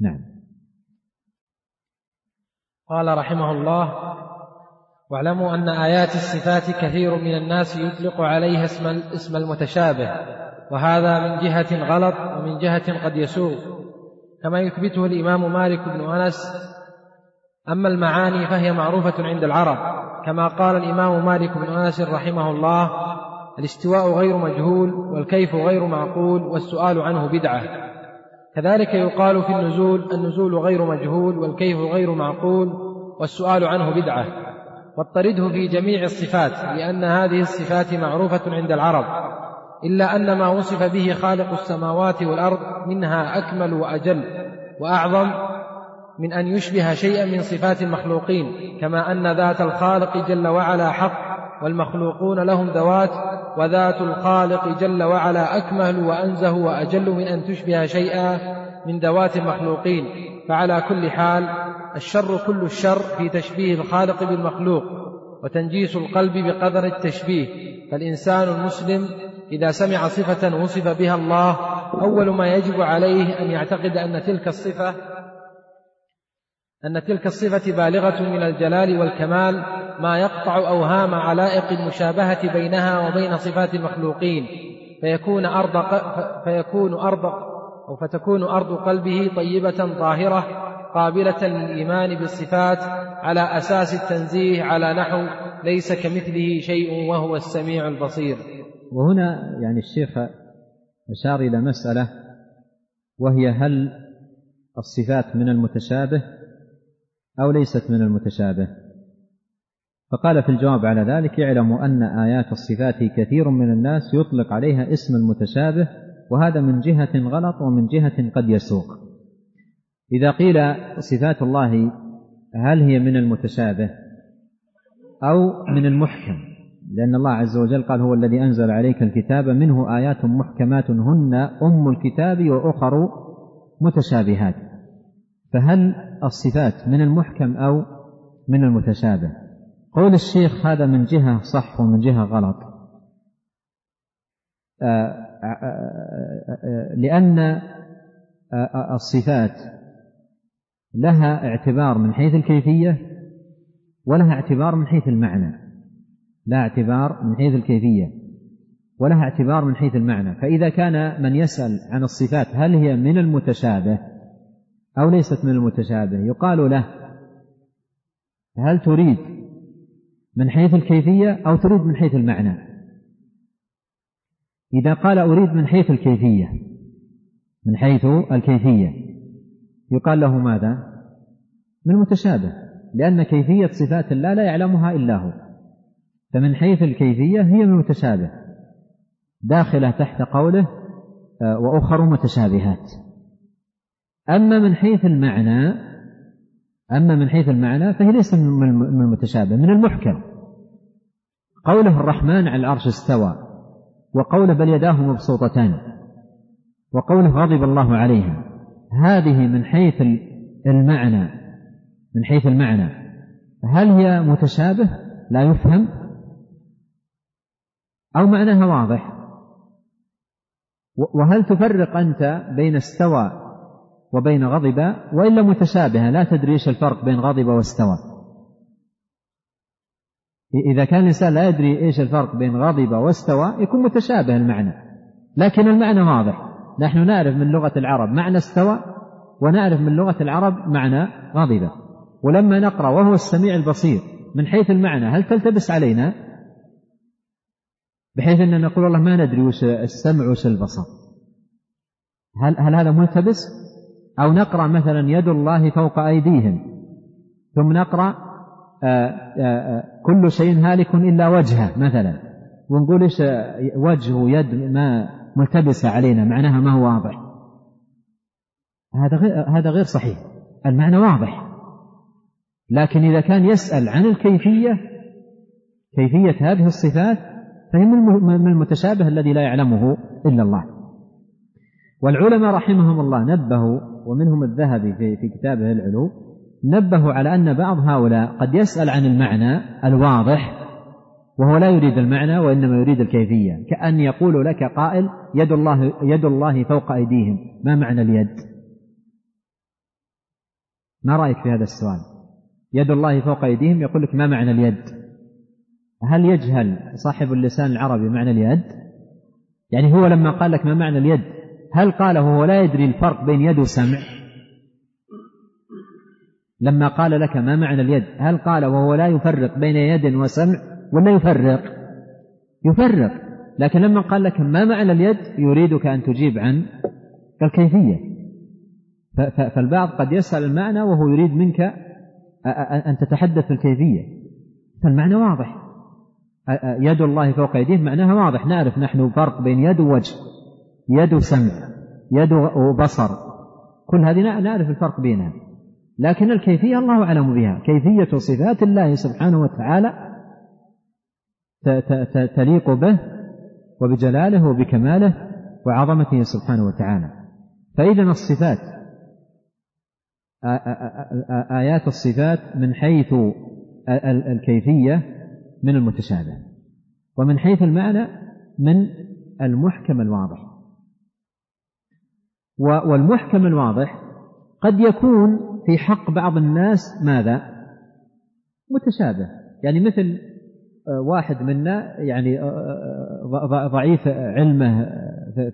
نعم. قال رحمه الله واعلموا أن آيات الصفات كثير من الناس يطلق عليها اسم المتشابه وهذا من جهة غلط ومن جهة قد يسوء كما يثبته الإمام مالك بن أنس. أما المعاني فهي معروفة عند العرب كما قال الإمام مالك بن أنس رحمه الله الاستواء غير مجهول والكيف غير معقول والسؤال عنه بدعة. كذلك يقال في النزول النزول غير مجهول والكيف غير معقول والسؤال عنه بدعة واضطرده في جميع الصفات لأن هذه الصفات معروفة عند العرب إلا أن ما وصف به خالق السماوات والأرض منها أكمل وأجل وأعظم من أن يشبه شيئا من صفات المخلوقين كما أن ذات الخالق جل وعلا حق والمخلوقون لهم ذوات وذات الخالق جل وعلا أكمل وأنزه وأجل من أن تشبه شيئا من ذوات المخلوقين. فعلى كل حال الشر كل الشر في تشبيه الخالق بالمخلوق وتنجيس القلب بقدر التشبيه. فالإنسان المسلم إذا سمع صفة وصف بها الله أول ما يجب عليه أن يعتقد أن تلك الصفة أن تلك الصفة بالغة من الجلال والكمال ما يقطع أوهام علائق المشابهة بينها وبين صفات المخلوقين فيكون أرض فيكون أرض أو فتكون أرض قلبه طيبة طاهرة قابلة للإيمان بالصفات على أساس التنزيه على نحو ليس كمثله شيء وهو السميع البصير. وهنا يعني الشيخ أشار إلى مسألة وهي هل الصفات من المتشابه أو ليست من المتشابه. فقال في الجواب على ذلك اعلموا أن آيات الصفات كثير من الناس يطلق عليها اسم المتشابه وهذا من جهة غلط ومن جهة قد يسوق. إذا قيل صفات الله هل هي من المتشابه أو من المحكم؟ لأن الله عز وجل قال هو الذي أنزل عليك الكتاب منه آيات محكمات هن أم الكتاب وأخر متشابهات. فهل الصفات من المحكم أو من المتشابه؟ قول الشيخ هذا من جهة صح ومن جهة غلط. آه، آه، آه، لأن الصفات لها اعتبار من حيث الكيفية ولها اعتبار من حيث المعنى. لها اعتبار من حيث الكيفية ولها اعتبار من حيث المعنى. فإذا كان من يسأل عن الصفات هل هي من المتشابه أو ليست من المتشابه. يقال له هل تريد من حيث الكيفية أو تريد من حيث المعنى؟ إذا قال أريد من حيث الكيفية من حيث الكيفية يقال له ماذا؟ من المتشابه لأن كيفية صفات الله لا يعلمها إلا هو. فمن حيث الكيفية هي من المتشابه داخلة تحت قوله آه، وأخر متشابهات. أما من حيث المعنى أما من حيث المعنى فهي ليست من المتشابه من المحكم. قوله الرحمن على العرش استوى وقوله بل يداه مبسوطتان وقوله غضب الله عليها هذه من حيث المعنى من حيث المعنى. هل هي متشابه؟ لا يفهم. أو معناها واضح. وهل تفرق أنت بين استوى وبين غضب وإلا متشابهة لا تدري إيش الفرق بين غضب واستوى. إذا كان الإنسان لا يدري إيش الفرق بين غضب واستوى يكون متشابه المعنى. لكن المعنى واضح. نحن نعرف من لغة العرب معنى استوى ونعرف من لغة العرب معنى غضب. ولما نقرأ وهو السميع البصير من حيث المعنى هل تلتبس علينا؟ بحيث أننا نقول والله ما ندري وش السمع وش البصر. هل, هل هذا ملتبس؟ أو نقرأ مثلا يد الله فوق أيديهم ثم نقرأ آآ آه، آآ آه، كل شيء هالك إلا وجهه مثلا ونقول إيش وجه ويد ما ملتبسة علينا معناها ما هو واضح. هذا غير هذا غير صحيح المعنى واضح. لكن إذا كان يسأل عن الكيفية كيفية هذه الصفات فهي من المتشابه الذي لا يعلمه إلا الله. والعلماء رحمهم الله نبهوا ومنهم الذهبي في, في كتابه العلو نبهوا على أن بعض هؤلاء قد يسأل عن المعنى الواضح وهو لا يريد المعنى وإنما يريد الكيفية كأن يقول لك قائل يد الله يد الله فوق أيديهم ما معنى اليد؟ ما رأيك في هذا السؤال؟ يد الله فوق أيديهم يقول لك ما معنى اليد؟ هل يجهل صاحب اللسان العربي معنى اليد؟ يعني هو لما قال لك ما معنى اليد هل قال وهو لا يدري الفرق بين يد وسمع؟ لما قال لك ما معنى اليد هل قال وهو لا يفرق بين يد وسمع ولا يفرق؟ يفرق لكن لما قال لك ما معنى اليد يريدك أن تجيب عن الكيفية. فالبعض قد يسأل المعنى وهو يريد منك أن تتحدث في الكيفية. فالمعنى واضح. يد الله فوق أيديهم معناها واضح. نعرف نحن فرق بين يد ووجه. يد سمع يد وبصر كل هذه نعرف الفرق بينها. لكن الكيفية الله أعلم بها. كيفية صفات الله سبحانه وتعالى تليق به وبجلاله وبكماله وعظمته سبحانه وتعالى. فإذا الصفات آيات الصفات من حيث الكيفية من المتشابه ومن حيث المعنى من المحكم الواضح. والمحكم الواضح قد يكون في حق بعض الناس ماذا؟ متشابه. يعني مثل آه، واحد منا يعني آه، آه، ضعيف علمه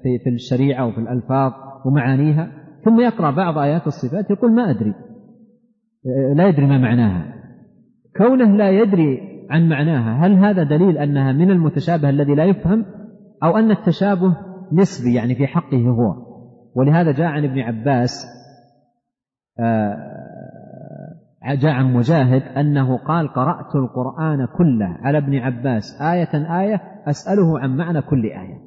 في الشريعة وفي الألفاظ ومعانيها ثم يقرأ بعض آيات الصفات يقول ما أدري. لا يدري ما معناها. كونه لا يدري عن معناها هل هذا دليل أنها من المتشابه الذي لا يفهم؟ أو أن التشابه نسبي يعني في حقه هو؟ ولهذا جاء عن ابن عباس جاء عن مجاهد أنه قال قرأت القرآن كله على ابن عباس آية آية أسأله عن معنى كل آية.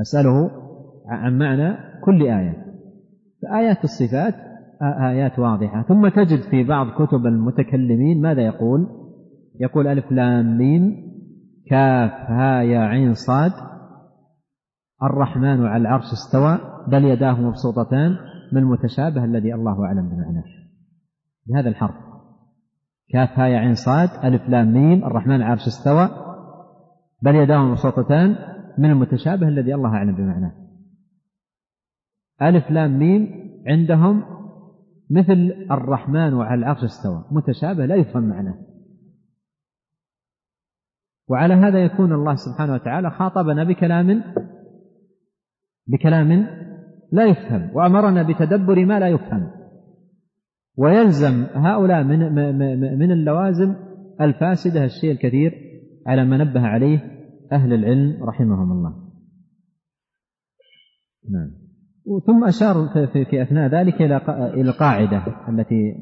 أسأله عن معنى كل آية. فآيات الصفات آيات واضحة. ثم تجد في بعض كتب المتكلمين ماذا يقول؟ يقول ألف لام ميم كاف ها يا عين صاد الرحمن على العرش استوى بل يداه مبسوطتان من المتشابه الذي الله أعلم بمعناه. بهذا الحرف. كاف هاء عين صاد ألف لام ميم الرحمن عرش استوى بل يداه مبسوطتان من المتشابه الذي الله أعلم بمعناه. ألف لام ميم عندهم مثل الرحمن وعلى العرش استوى متشابه لا يفهم معناه. وعلى هذا يكون الله سبحانه وتعالى خاطبنا بكلام بكلام لا يفهم وأمرنا بتدبر ما لا يفهم. ويلزم هؤلاء من من اللوازم الفاسدة الشيء الكثير على ما نبه عليه أهل العلم رحمهم الله. نعم. ثم أشار في, في أثناء ذلك إلى إلى القاعدة التي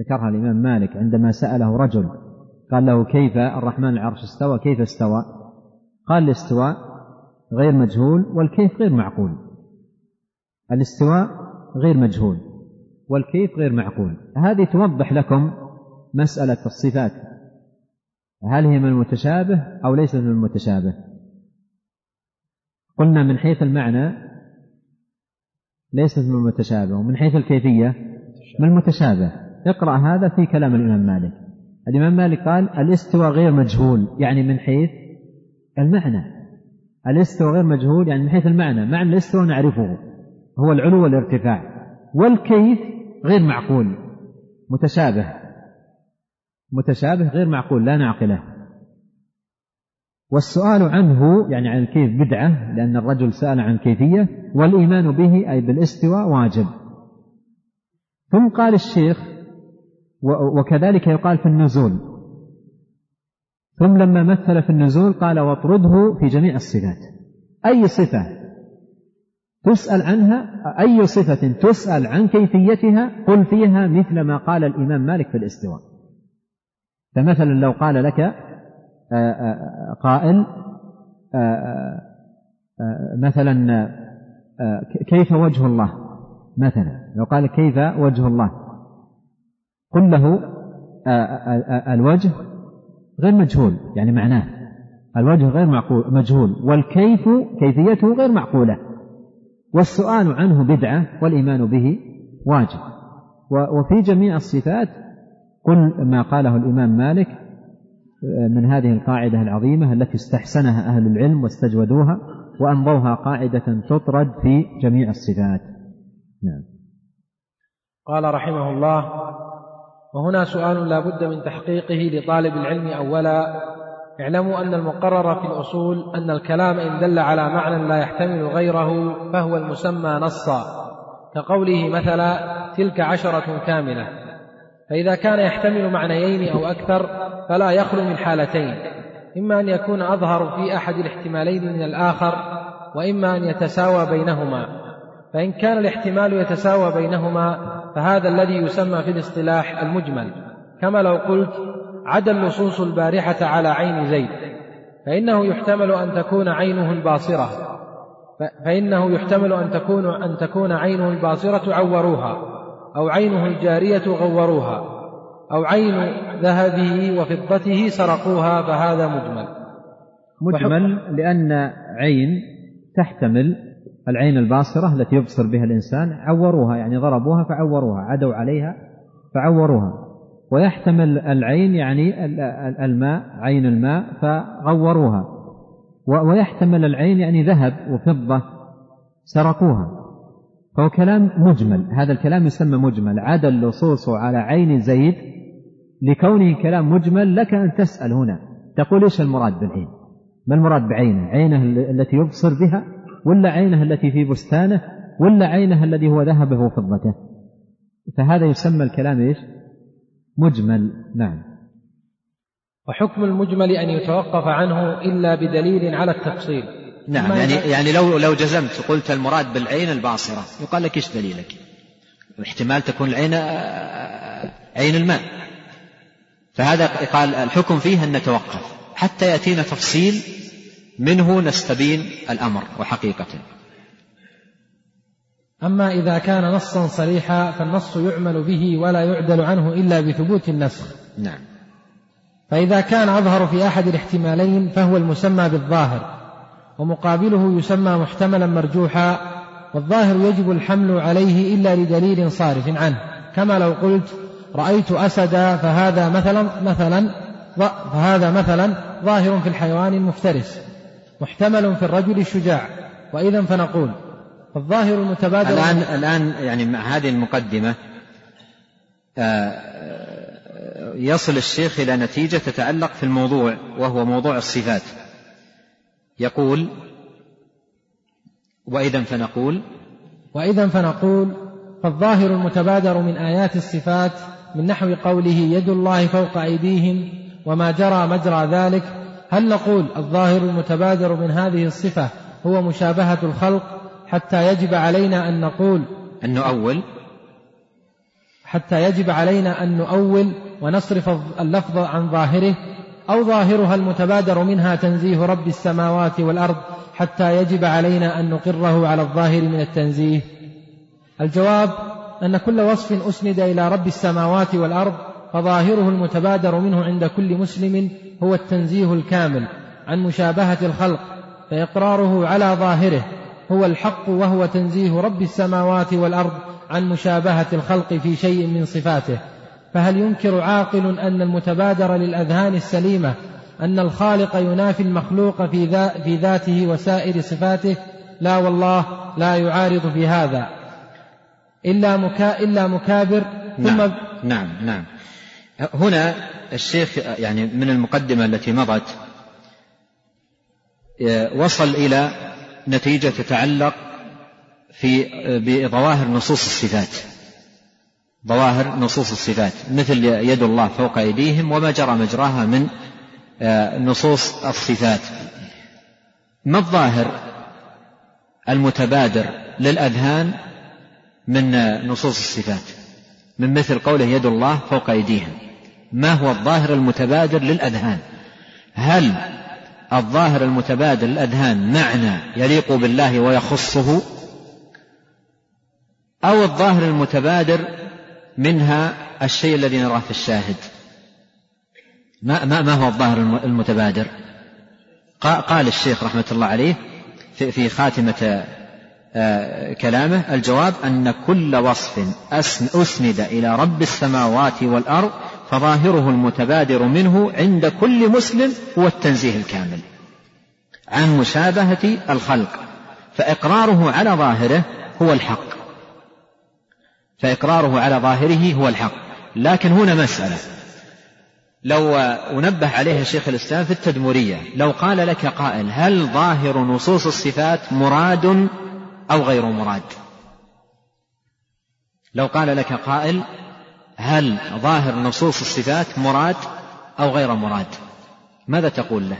ذكرها الإمام مالك عندما سأله رجل قال له كيف الرحمن العرش استوى كيف استوى؟ قال الاستواء غير مجهول والكيف غير معقول. الاستواء غير مجهول والكيف غير معقول. هذه توضح لكم مسألة الصفات. هل هي من المتشابه أو ليست من المتشابه؟ قلنا من حيث المعنى ليست من المتشابه ومن حيث الكيفية من المتشابه. اقرأ هذا في كلام الإمام مالك. الإمام مالك قال الاستواء غير مجهول يعني من حيث المعنى. الاستواء غير مجهول يعني من حيث المعنى معنى الاستواء نعرفه هو العلو والارتفاع. والكيف غير معقول متشابه متشابه غير معقول لا نعقله والسؤال عنه يعني عن الكيف بدعة لأن الرجل سأل عن الكيفية والإيمان به أي بالاستواء واجب. ثم قال الشيخ وكذلك يقال في النزول ثم لما مثل في النزول قال واطرده في جميع الصفات. أي صفة تسأل عنها؟ أي صفة تسأل عن كيفيتها؟ قل فيها مثل ما قال الإمام مالك في الاستواء. فمثلا لو قال لك آه، آه، قائل آه، مثلا كيف وجه الله؟ مثلا لو قال كيف وجه الله؟ قل له الوجه غير مجهول يعني معناه الوجه غير معقول مجهول والكيف كيفيته غير معقولة. والسؤال عنه بدعة والإيمان به واجب. وفي جميع الصفات قل ما قاله الإمام مالك من هذه القاعدة العظيمة التي استحسنها أهل العلم واستجودوها وأمضوها قاعدة تطرد في جميع الصفات. نعم. قال رحمه الله وهنا سؤال لا بد من تحقيقه لطالب العلم أولا. اعلموا أن المقرر في الأصول أن الكلام إن دل على معنى لا يحتمل غيره فهو المسمى نصا. كقوله مثلا تلك عشرة كاملة. فإذا كان يحتمل معنيين أو أكثر فلا يخلو من حالتين. إما أن يكون أظهر في أحد الاحتمالين من الآخر وإما أن يتساوى بينهما. فإن كان الاحتمال يتساوى بينهما فهذا الذي يسمى في الاصطلاح المجمل. كما لو قلت عدا اللصوص البارحة على عين زيد فإنه يحتمل أن تكون عينه الباصرة. فإنه يحتمل أن تكون أن تكون عينه الباصرة عوروها أو عينه الجارية غوروها أو عين ذهبه وفضته سرقوها فهذا مجمل. مجمل لأن عين تحتمل العين الباصرة التي يبصر بها الإنسان عوروها يعني ضربوها فعوروها عدوا عليها فعوروها. ويحتمل العين يعني الماء عين الماء فغوروها. ويحتمل العين يعني ذهب وفضة سرقوها. فهو كلام مجمل هذا الكلام يسمى مجمل. عدا اللصوص على عين زيد لكونه كلام مجمل لك أن تسأل هنا. تقول إيش المراد بالعين؟ ما المراد بعينه؟ عينه التي يبصر بها ولا عينه التي في بستانه ولا عينه الذي هو ذهبه وفضته. فهذا يسمى الكلام إيش؟ مجمل. نعم. وحكم المجمل أن يتوقف عنه إلا بدليل على التفصيل. نعم يعني يعني لو لو جزمت قلت المراد بالعين الباصرة. يقال لك إيش دليلك؟ احتمال تكون العين آه، عين الماء. فهذا قال الحكم فيه أن نتوقف حتى يأتينا تفصيل منه نستبين الأمر وحقيقته أما إذا كان نصا صريحا فالنص يعمل به ولا يعدل عنه إلا بثبوت النسخ. نعم. فإذا كان أظهر في أحد الاحتمالين فهو المسمى بالظاهر ومقابله يسمى محتملا مرجوحا والظاهر يجب الحمل عليه إلا لدليل صارف عنه. كما لو قلت رأيت أسدا فهذا مثلا مثلا فهذا مثلا ظاهر في الحيوان المفترس. محتمل في الرجل الشجاع وإذا فنقول الظاهر المتبادر الآن الآن يعني مع هذه المقدمة آه، يصل الشيخ إلى نتيجة تتعلق في الموضوع وهو موضوع الصفات. يقول وإذا فنقول وإذا فنقول فالظاهر المتبادر من آيات الصفات من نحو قوله يد الله فوق أيديهم وما جرى مجرى ذلك هل نقول الظاهر المتبادر من هذه الصفة هو مشابهة الخلق حتى يجب علينا أن نقول أن نؤول؟ حتى يجب علينا أن نؤول ونصرف اللفظ عن ظاهره؟ أو ظاهرها المتبادر منها تنزيه رب السماوات والأرض حتى يجب علينا أن نقره على الظاهر من التنزيه؟ الجواب أن كل وصف أسند إلى رب السماوات والأرض فظاهره المتبادر منه عند كل مسلم هو التنزيه الكامل عن مشابهة الخلق فإقراره على ظاهره هو الحق وهو تنزيه رب السماوات والأرض عن مشابهة الخلق في شيء من صفاته. فهل ينكر عاقل أن المتبادر للأذهان السليمة أن الخالق ينافي المخلوق في, ذا في ذاته وسائر صفاته؟ لا والله لا يعارض في هذا. إلا, مكا إلا مكابر ثم نعم نعم, نعم. هنا الشيخ يعني من المقدمة التي مضت وصل إلى نتيجة تتعلق في بظواهر نصوص الصفات. ظواهر نصوص الصفات مثل يد الله فوق أيديهم وما جرى مجراها من نصوص الصفات. ما الظاهر المتبادر للأذهان من نصوص الصفات؟ من مثل قوله يد الله فوق أيديهم. ما هو الظاهر المتبادر للأذهان؟ هل الظاهر المتبادر للأذهان معنى يليق بالله ويخصه؟ أو الظاهر المتبادر منها الشيء الذي نراه في الشاهد؟ ما, ما, ما هو الظاهر المتبادر؟ قال الشيخ رحمة الله عليه في, في خاتمة آه، كلامه الجواب أن كل وصف أسند إلى رب السماوات والأرض فظاهره المتبادر منه عند كل مسلم هو التنزيه الكامل. عن مشابهة الخلق فإقراره على ظاهره هو الحق. فإقراره على ظاهره هو الحق. لكن هنا مسألة. لو أنبه عليها شيخ الإسلام في التدمرية لو قال لك قائل هل ظاهر نصوص الصفات مراد أو غير مراد؟ لو قال لك قائل هل ظاهر نصوص الصفات مراد أو غير مراد؟ ماذا تقول له؟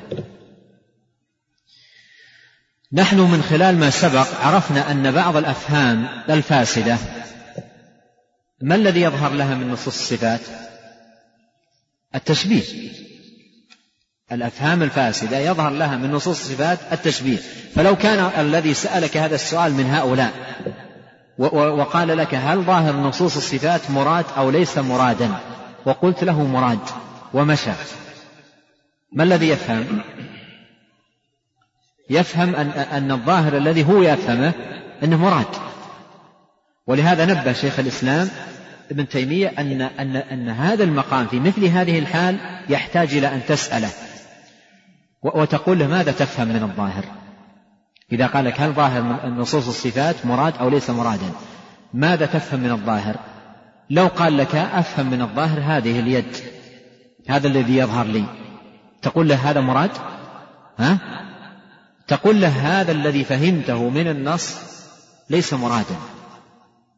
نحن من خلال ما سبق عرفنا أن بعض الأفهام الفاسدة ما الذي يظهر لها من نصوص الصفات؟ التشبيه. الأفهام الفاسدة يظهر لها من نصوص الصفات التشبيه. فلو كان الذي سألك هذا السؤال من هؤلاء وقال لك هل ظاهر نصوص الصفات مراد أو ليس مرادا؟ وقلت له مراد ومشى. ما الذي يفهم؟ يفهم أن, أن الظاهر الذي هو يفهمه أنه مراد. ولهذا نبه شيخ الإسلام ابن تيمية أن, أن, أن هذا المقام في مثل هذه الحال يحتاج إلى أن تسأله. وتقول له ماذا تفهم من الظاهر؟ إذا قال لك هل ظاهر نصوص الصفات مراد أو ليس مرادا؟ ماذا تفهم من الظاهر؟ لو قال لك أفهم من الظاهر هذه اليد هذا الذي يظهر لي تقول له هذا مراد؟ ها؟ تقول له هذا الذي فهمته من النص ليس مرادا.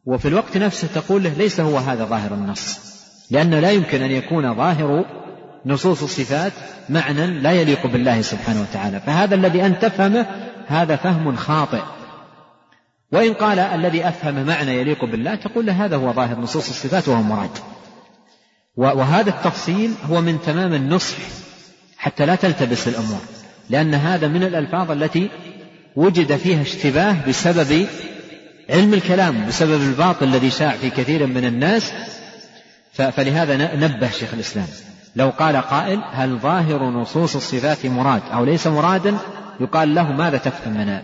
وفي الوقت نفسه تقول له ليس هو هذا ظاهر النص لأنه لا يمكن أن يكون ظاهر نصوص الصفات معنى لا يليق بالله سبحانه وتعالى. فهذا الذي أنت تفهمه هذا فهم خاطئ. وإن قال الذي أفهم معنى يليق بالله تقول له هذا هو ظاهر نصوص الصفات وهو مراد. وهذا التفصيل هو من تمام النصح حتى لا تلتبس الأمور لأن هذا من الألفاظ التي وجد فيها اشتباه بسبب علم الكلام بسبب الباطل الذي شاع في كثير من الناس. فلهذا نبه شيخ الإسلام. لو قال قائل هل ظاهر نصوص الصفات مراد أو ليس مرادا؟ يقال له ماذا تفهم من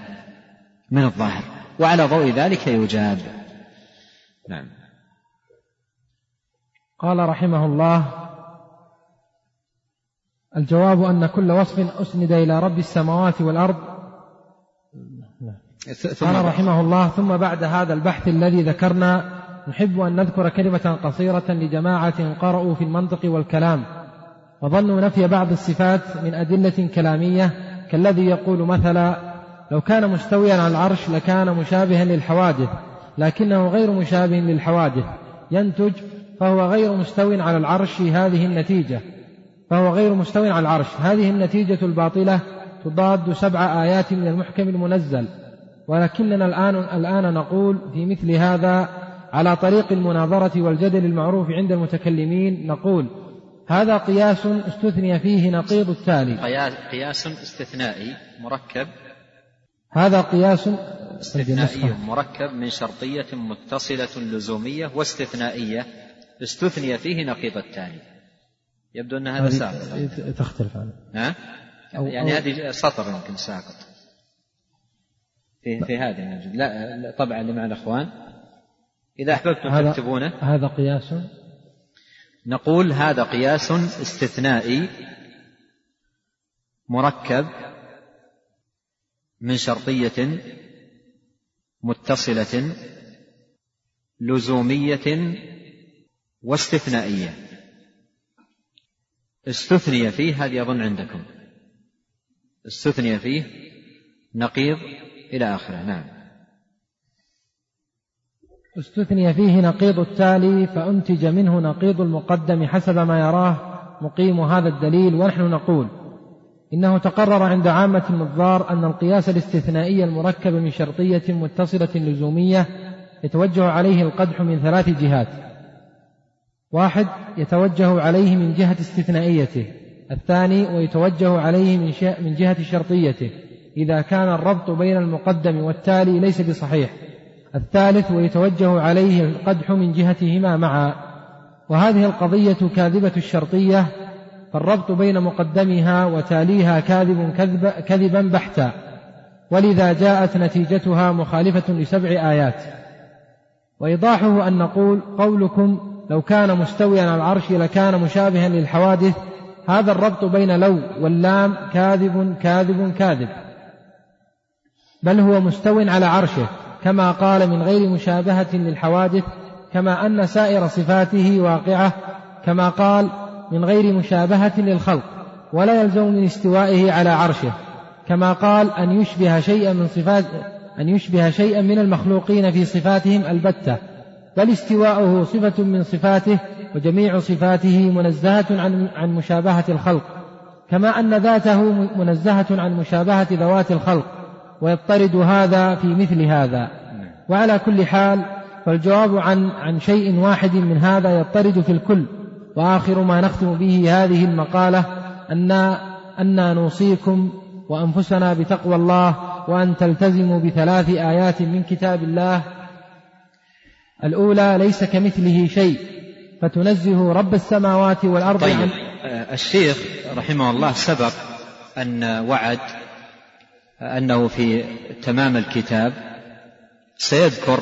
من الظاهر. وعلى ضوء ذلك يجاب. نعم. قال رحمه الله الجواب أن كل وصف أسند إلى رب السماوات والأرض. قال رحمه الله ثم بعد هذا البحث الذي ذكرنا نحب أن نذكر كلمة قصيرة لجماعة قرأوا في المنطق والكلام. وظنوا نفي بعض الصفات من أدلة كلامية كالذي يقول مثلا لو كان مستويا على العرش لكان مشابها للحوادث لكنه غير مشابه للحوادث. ينتج فهو غير مستو على العرش هذه النتيجة. فهو غير مستو على العرش. هذه النتيجة الباطلة تضاد سبع آيات من المحكم المنزل. ولكننا الآن الآن نقول في مثل هذا على طريق المناظرة والجدل المعروف عند المتكلمين نقول هذا قياس استثني فيه نقيض التالي. قياس استثنائي مركب. هذا قياس استثنائي مركب من شرطية متصلة لزومية واستثنائية. استثني فيه نقيض التالي. يبدو أن هذا ساقط. تختلف عنه. ها؟ يعني هذه سطر يمكن ساقط. في في هذه نجد. لا طبعا اللي مع الأخوان. إذا أحببتم تكتبونه. هذا قياس نقول هذا قياس استثنائي مركب من شرطية متصلة لزومية واستثنائية. استثني فيه هذه أظن عندكم. استثني فيه نقيض إلى آخره. نعم. استثني فيه نقيض التالي فأنتج منه نقيض المقدم حسب ما يراه مقيم هذا الدليل ونحن نقول إنه تقرر عند عامة النظار أن القياس الاستثنائي المركب من شرطية متصلة لزومية يتوجه عليه القدح من ثلاث جهات. واحد يتوجه عليه من جهة استثنائيته. الثاني ويتوجه عليه من, من جهة شرطيته. إذا كان الربط بين المقدم والتالي ليس بصحيح. الثالث ويتوجه عليه القدح من جهتهما معا. وهذه القضية كاذبة الشرطية فالربط بين مقدمها وتاليها كاذب كذب كذبا بحتا. ولذا جاءت نتيجتها مخالفة لسبع آيات. وإيضاحه أن نقول قولكم لو كان مستويا على العرش لكان مشابها للحوادث هذا الربط بين لو واللام كاذب كاذب كاذب. بل هو مستو على عرشه. كما قال من غير مشابهة للحوادث كما أن سائر صفاته واقعة كما قال من غير مشابهة للخلق ولا يلزم من استوائه على عرشه كما قال أن يشبه شيئا من صفات أن يشبه شيئا من المخلوقين في صفاتهم البتة بل استواؤه صفة من صفاته وجميع صفاته منزهة عن عن مشابهة الخلق كما أن ذاته منزهة عن مشابهة ذوات الخلق ويضطرد هذا في مثل هذا. وعلى كل حال فالجواب عن عن شيء واحد من هذا يضطرد في الكل. وآخر ما نختم به هذه المقالة أن أنا نوصيكم وأنفسنا بتقوى الله وأن تلتزموا بثلاث آيات من كتاب الله. الأولى ليس كمثله شيء فتنزه رب السماوات والأرض. طيب عن الشيخ رحمه الله سبق أن وعد أنه في تمام الكتاب سيذكر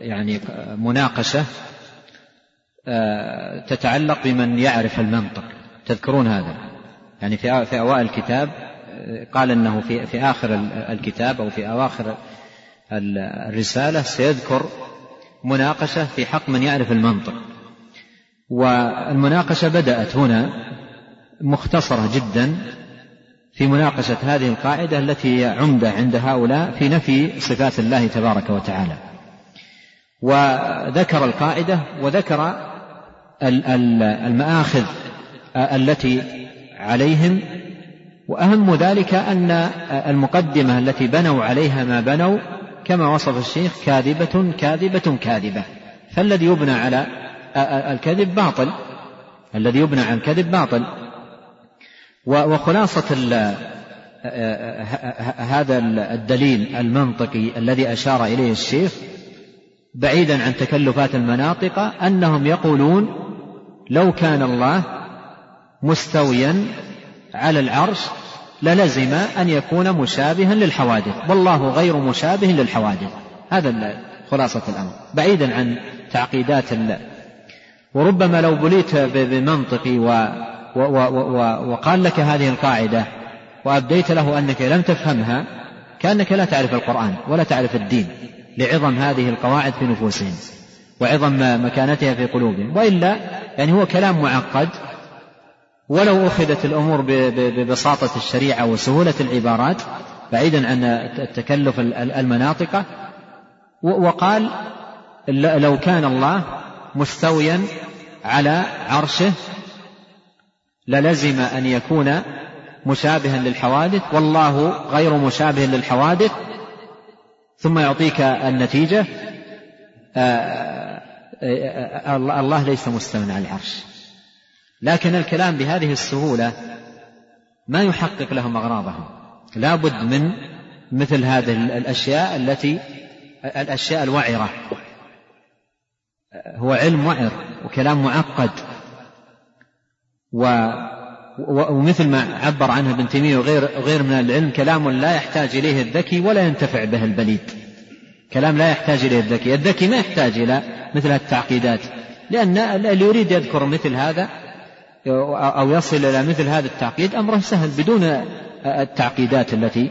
يعني مناقشة تتعلق بمن يعرف المنطق. تذكرون هذا؟ يعني في في أوائل الكتاب قال أنه في في آخر الكتاب أو في أواخر الرسالة سيذكر مناقشة في حق من يعرف المنطق. والمناقشة بدأت هنا مختصرة جدا في مناقشة هذه القاعدة التي هي عمدة عند هؤلاء في نفي صفات الله تبارك وتعالى. وذكر القاعدة وذكر المآخذ التي عليهم وأهم ذلك أن المقدمة التي بنوا عليها ما بنوا كما وصف الشيخ كاذبة كاذبة كاذبة. فالذي يبنى على الكذب باطل. الذي يبنى على الكذب باطل. وخلاصة هذا الدليل المنطقي الذي أشار إليه الشيخ بعيدا عن تكلفات المناطق أنهم يقولون لو كان الله مستويا على العرش للزم أن يكون مشابها للحوادث والله غير مشابه للحوادث. هذا خلاصة الأمر. بعيدا عن تعقيدات وربما لو بليت بمنطقي و وقال لك هذه القاعدة وأبديت له أنك لم تفهمها كأنك لا تعرف القرآن ولا تعرف الدين لعظم هذه القواعد في نفوسهم وعظم مكانتها في قلوبهم وإلا يعني هو كلام معقد ولو أخذت الأمور ببساطة الشريعة وسهولة العبارات بعيدا عن التكلف المناطق وقال لو كان الله مستويا على عرشه للزم أن يكون مشابها للحوادث والله غير مشابه للحوادث. ثم يعطيك النتيجة آه، آه، الله ليس مستوى على العرش. لكن الكلام بهذه السهولة ما يحقق لهم أغراضهم. لا بد من مثل هذه الأشياء التي الأشياء الوعرة. هو علم وعر وكلام معقد. و ومثل ما عبر عنه ابن تيمية وغير غير من العلم كلام لا يحتاج إليه الذكي ولا ينتفع به البليد. كلام لا يحتاج إليه الذكي. الذكي ما يحتاج إلى مثل التعقيدات لأن اللي يريد يذكر مثل هذا أو يصل إلى مثل هذا التعقيد أمره سهل بدون التعقيدات التي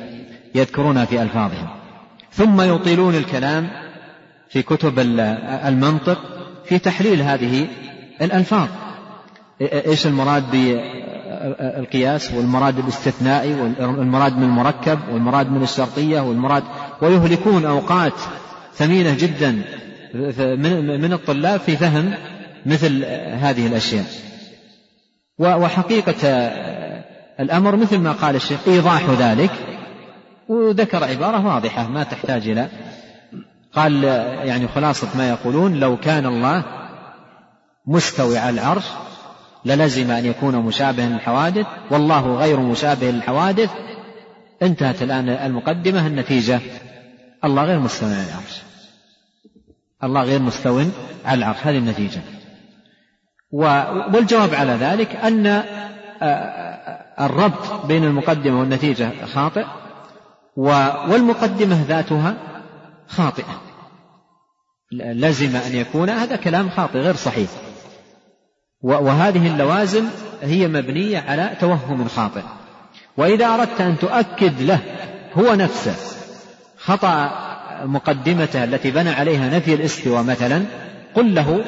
يذكرونها في ألفاظهم. ثم يطيلون الكلام في كتب المنطق في تحليل هذه الألفاظ. إيش المراد بالقياس والمراد الاستثنائي والمراد من المركب والمراد من الشرطية والمراد ويهلكون أوقات ثمينة جدا من الطلاب في فهم مثل هذه الأشياء. وحقيقة الأمر مثل ما قال الشيخ إيضاح ذلك. وذكر عبارة واضحة ما تحتاج إلى. قال يعني خلاصة ما يقولون لو كان الله مستوي على العرش للزم أن يكون مشابها للحوادث والله غير مشابه للحوادث انتهت الآن المقدمة النتيجة. الله غير مستوى على العرش. الله غير مستو على العرش. هذه النتيجة. والجواب على ذلك أن الربط بين المقدمة والنتيجة خاطئ والمقدمة ذاتها خاطئة. لزم أن يكون هذا كلام خاطئ غير صحيح. وهذه اللوازم هي مبنية على توهم خاطئ. وإذا أردت أن تؤكد له هو نفسه خطأ مقدمته التي بنى عليها نفي الاستواء مثلا قل له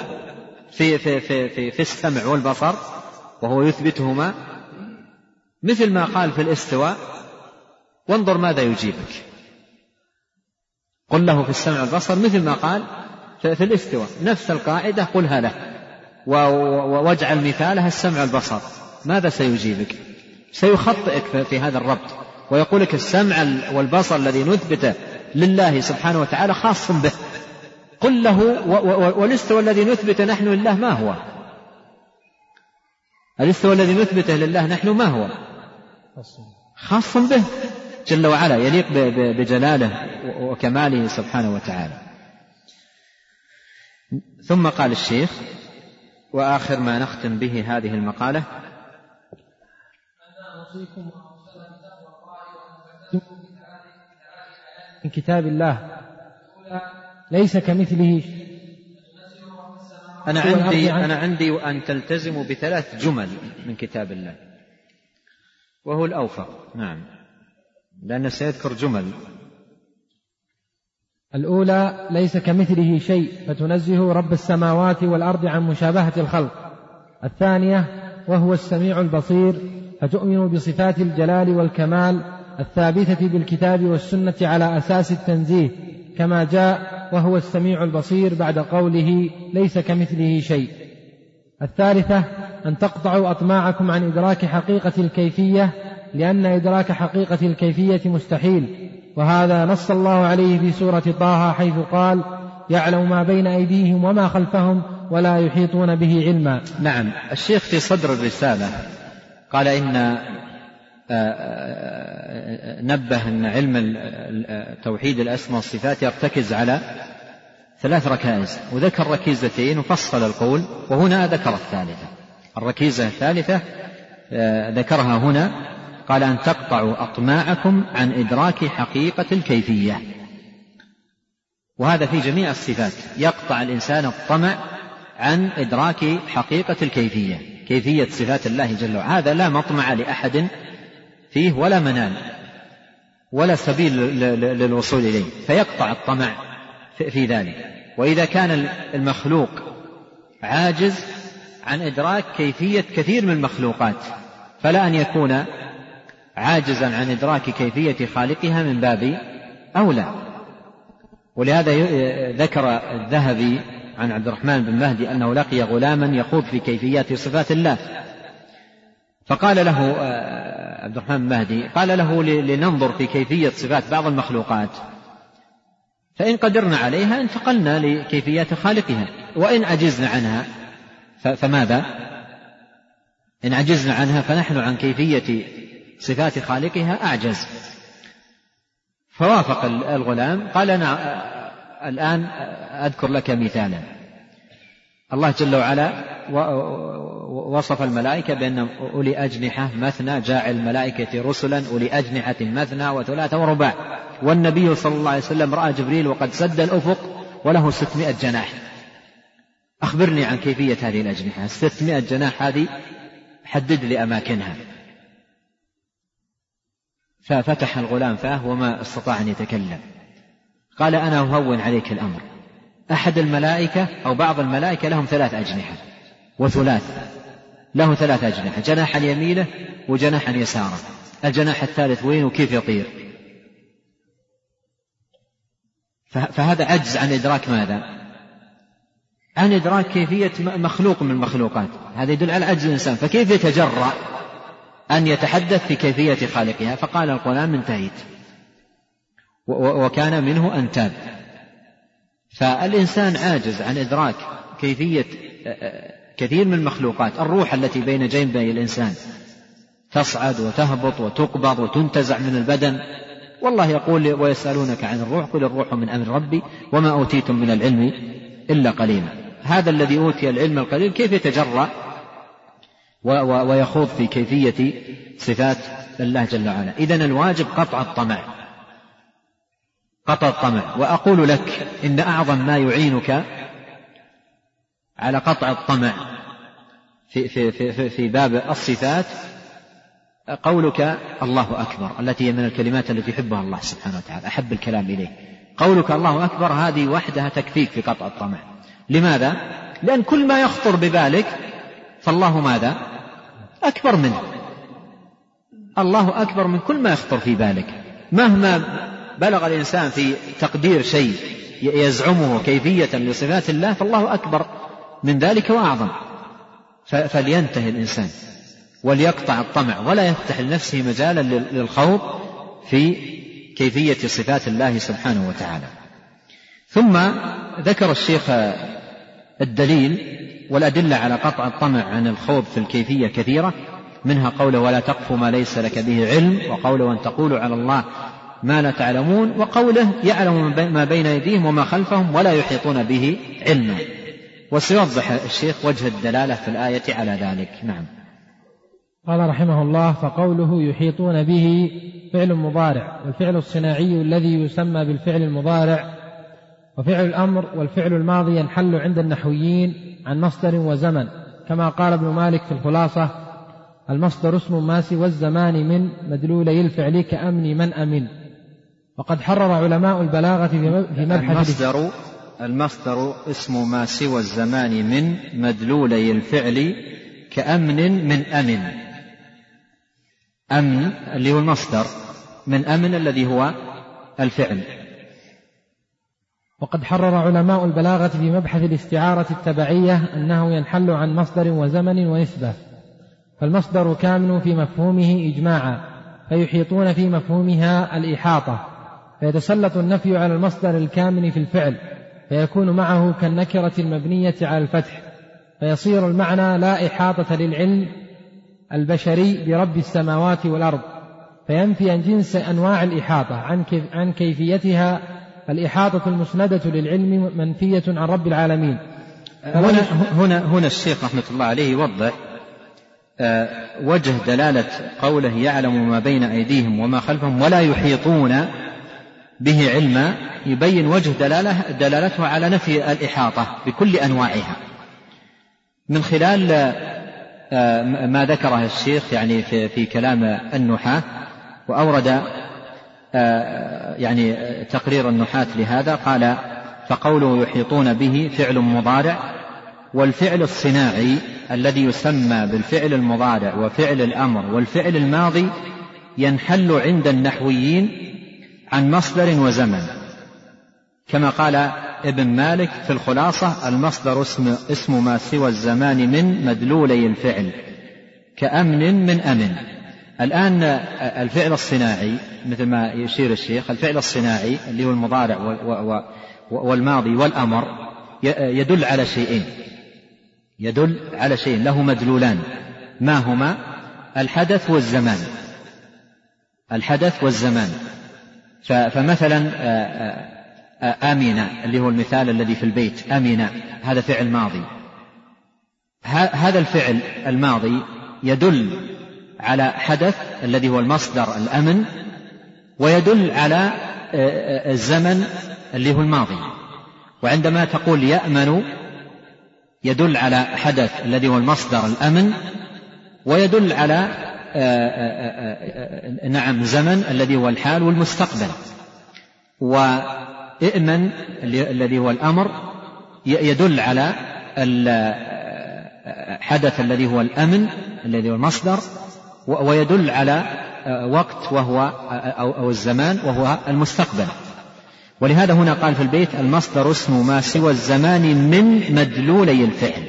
في في في في, في السمع والبصر وهو يثبتهما مثل ما قال في الاستواء وانظر ماذا يجيبك. قل له في السمع والبصر مثل ما قال في الاستواء. نفس القاعدة قلها له. واجعل مثالها السمع والبصر. ماذا سيجيبك؟ سيخطئك في هذا الربط. ويقول لك السمع والبصر الذي نثبته لله سبحانه وتعالى خاص به. قل له والاستوى الذي نثبت نحن لله ما هو؟ الاستوى الذي نثبته لله نحن ما هو؟ خاص به. جل وعلا يليق بجلاله وكماله سبحانه وتعالى. ثم قال الشيخ وآخر ما نختم به هذه المقالة. من كتاب الله. ليس كمثله أنا عندي أنا عندي أن تلتزموا بثلاث جمل من كتاب الله. وهو الأوفق. نعم. لأنه سيذكر جمل. الأولى ليس كمثله شيء فتنزه رب السماوات والأرض عن مشابهة الخلق. الثانية وهو السميع البصير فتؤمن بصفات الجلال والكمال الثابتة بالكتاب والسنة على أساس التنزيه. كما جاء وهو السميع البصير بعد قوله ليس كمثله شيء. الثالثة أن تقطعوا أطماعكم عن إدراك حقيقة الكيفية لأن إدراك حقيقة الكيفية مستحيل. وهذا نص الله عليه في سورة طه حيث قال يعلم ما بين أيديهم وما خلفهم ولا يحيطون به علما. نعم الشيخ في صدر الرسالة قال إن آه، آه، نبه أن علم توحيد الأسماء والصفات يرتكز على ثلاث ركائز وذكر ركيزتين وفصل القول وهنا ذكر الثالثة. الركيزة الثالثة آه، ذكرها هنا قال أن تقطعوا أطماعكم عن إدراك حقيقة الكيفية. وهذا في جميع الصفات. يقطع الإنسان الطمع عن إدراك حقيقة الكيفية. كيفية صفات الله جل وعلا. هذا لا مطمع لأحد فيه ولا منال ولا سبيل للوصول إليه. فيقطع الطمع في ذلك. وإذا كان المخلوق عاجز عن إدراك كيفية كثير من المخلوقات فلا أن يكون عاجزا عن إدراك كيفية خالقها من باب أولى. ولهذا ذكر الذهبي عن عبد الرحمن بن مهدي أنه لقي غلاما يخوض في كيفيات صفات الله. فقال له آه، عبد الرحمن بن مهدي قال له لننظر في كيفية صفات بعض المخلوقات. فإن قدرنا عليها انتقلنا لكيفيات خالقها. وإن عجزنا عنها فماذا؟ إن عجزنا عنها فنحن عن كيفية صفات خالقها أعجز. فوافق الغلام. قال أنا آه، الآن أذكر لك مثالا. الله جل وعلا وصف الملائكة بأنهم أولي أجنحة مثنى جاعل الملائكة رسلا أولي أجنحة مثنى وثلاثة ورباع. والنبي صلى الله عليه وسلم رأى جبريل وقد سد الأفق وله ستمائة جناح. أخبرني عن كيفية هذه الأجنحة. الستمائة جناح هذه حدد لي أماكنها. ففتح الغلام فاه وما استطاع أن يتكلم. قال أنا أهون عليك الأمر. أحد الملائكة أو بعض الملائكة لهم ثلاث أجنحة وثلاث له ثلاث أجنحة جناحا يمينه وجناحا يساره الجناح الثالث وين وكيف يطير؟ فهذا عجز عن إدراك ماذا؟ عن إدراك كيفية مخلوق من المخلوقات. هذا يدل على عجز الإنسان. فكيف يتجرأ؟ أن يتحدث في كيفية خالقها فقال القرآن انتهيت. وكان منه أن تاب. فالإنسان عاجز عن إدراك كيفية كثير من المخلوقات الروح التي بين جنبي الإنسان. تصعد وتهبط وتقبض وتنتزع من البدن. والله يقول ويسألونك عن الروح قل الروح من أمر ربي وما أوتيتم من العلم إلا قليلا. هذا الذي أوتي العلم القليل كيف يتجرأ؟ ويخوض في كيفية صفات الله جل وعلا. إذن الواجب قطع الطمع. قطع الطمع. وأقول لك إن أعظم ما يعينك على قطع الطمع في, في, في, في باب الصفات قولك الله أكبر التي هي من الكلمات التي يحبها الله سبحانه وتعالى. أحب الكلام إليه. قولك الله أكبر هذه وحدها تكفيك في قطع الطمع. لماذا؟ لأن كل ما يخطر ببالك فالله ماذا؟ أكبر منه. الله أكبر من كل ما يخطر في بالك. مهما بلغ الإنسان في تقدير شيء يزعمه كيفية لصفات الله فالله أكبر من ذلك وأعظم. فلينتهي الإنسان وليقطع الطمع ولا يفتح لنفسه مجالا للخوض في كيفية صفات الله سبحانه وتعالى. ثم ذكر الشيخ الدليل والأدلة على قطع الطمع عن الخوض في الكيفية كثيرة منها قوله ولا تقف ما ليس لك به علم وقوله أن تقولوا على الله ما لا تعلمون وقوله يعلم ما بين أيديهم وما خلفهم ولا يحيطون به علما. وسيوضح الشيخ وجه الدلالة في الآية على ذلك. نعم. قال رحمه الله فقوله يحيطون به فعل مضارع والفعل الصناعي الذي يسمى بالفعل المضارع وفعل الأمر والفعل الماضي ينحل عند النحويين عن مصدر وزمن. كما قال ابن مالك في الخلاصة المصدر اسم ما سوى الزمان من مدلولي الفعل كأمن من أمن. وقد حرر علماء البلاغة في مبحث المصدر المصدر اسم ما سوى الزمان من مدلولي الفعل كأمن من أمن. أمن اللي هو المصدر من أمن الذي هو الفعل. وقد حرر علماء البلاغة في مبحث الاستعارة التبعية أنه ينحل عن مصدر وزمن ونسبة فالمصدر كامل في مفهومه إجماعا فيحيطون في مفهومها الإحاطة فيتسلط النفي على المصدر الكامن في الفعل فيكون معه كالنكرة المبنية على الفتح فيصير المعنى لا إحاطة للعلم البشري برب السماوات والأرض فينفي عن جنس أنواع الإحاطة عن كيفيتها الإحاطة المسندة للعلم منفية عن رب العالمين. هنا, هنا, هنا الشيخ رحمة الله عليه يوضح آه، وجه دلالة قوله يعلم ما بين أيديهم وما خلفهم ولا يحيطون به علما يبين وجه دلالة دلالته على نفي الإحاطة بكل أنواعها. من خلال آه، ما ذكره الشيخ يعني في, في كلام النحاة وأورد يعني تقرير النحاة لهذا قال فقوله يحيطون به فعل مضارع والفعل الصناعي الذي يسمى بالفعل المضارع وفعل الأمر والفعل الماضي ينحل عند النحويين عن مصدر وزمن. كما قال ابن مالك في الخلاصة المصدر اسم, اسم ما سوى الزمان من مدلولي الفعل كأمن من أمن. الآن الفعل الصناعي مثل ما يشير الشيخ الفعل الصناعي اللي هو المضارع والماضي والأمر يدل على شيئين. يدل على شيء له مدلولان. ما هما؟ الحدث والزمان. الحدث والزمان. فمثلا آمنة اللي هو المثال الذي في البيت آمنة هذا فعل ماضي. هذا الفعل الماضي يدل على حدث الذي هو المصدر الأمن ويدل على الزمن اللي هو الماضي. وعندما تقول يأمن يدل على حدث الذي هو المصدر الأمن ويدل على آه، آه، آه، نعم زمن الذي هو الحال والمستقبل. وإئمن الذي هو الأمر يدل على الحدث الذي هو الأمن الذي هو المصدر ويدل على وقت وهو أو الزمان وهو المستقبل. ولهذا هنا قال في البيت المصدر اسم ما سوى الزمان من مدلولي الفعل.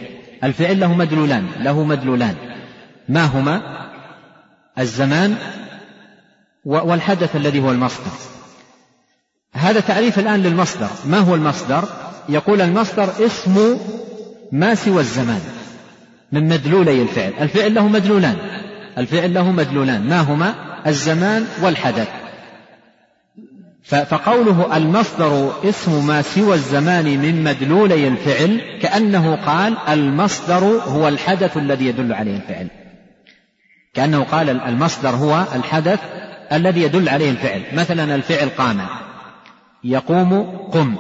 الفعل له مدلولان له مدلولان. ما هما؟ الزمان والحدث الذي هو المصدر. هذا تعريف الآن للمصدر. ما هو المصدر؟ يقول المصدر اسم ما سوى الزمان من مدلولي الفعل. الفعل له مدلولان. الفعل له مدلولان. ما هما؟ الزمان والحدث. فقوله المصدر اسم ما سوى الزمان من مدلولي الفعل كأنه قال المصدر هو الحدث الذي يدل عليه الفعل. كأنه قال المصدر هو الحدث الذي يدل عليه الفعل. مثلا الفعل قام. يقوم قم.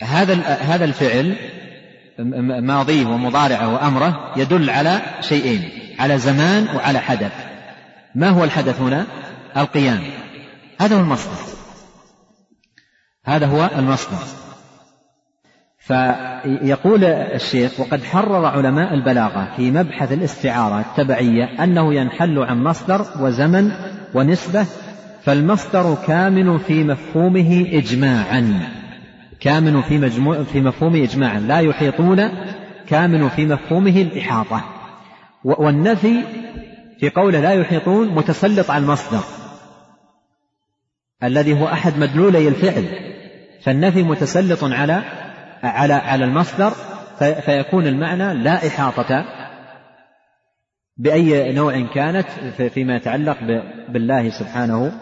هذا هذا الفعل ماضيه ومضارعه وأمره يدل على شيئين. على زمان وعلى حدث. ما هو الحدث هنا؟ القيام. هذا هو المصدر. هذا هو المصدر. فيقول الشيخ وقد حرر علماء البلاغة في مبحث الاستعارة التبعية أنه ينحل عن مصدر وزمن ونسبة فالمصدر كامن في مفهومه إجماعا. كامن في, مجموع في مفهومه إجماعا. لا يحيطون كامن في مفهومه الإحاطة. والنفي في قوله لا يحيطون متسلط على المصدر الذي هو أحد مدلولي الفعل. فالنفي متسلط على على على المصدر فيكون المعنى لا إحاطة بأي نوع كانت فيما يتعلق بالله سبحانه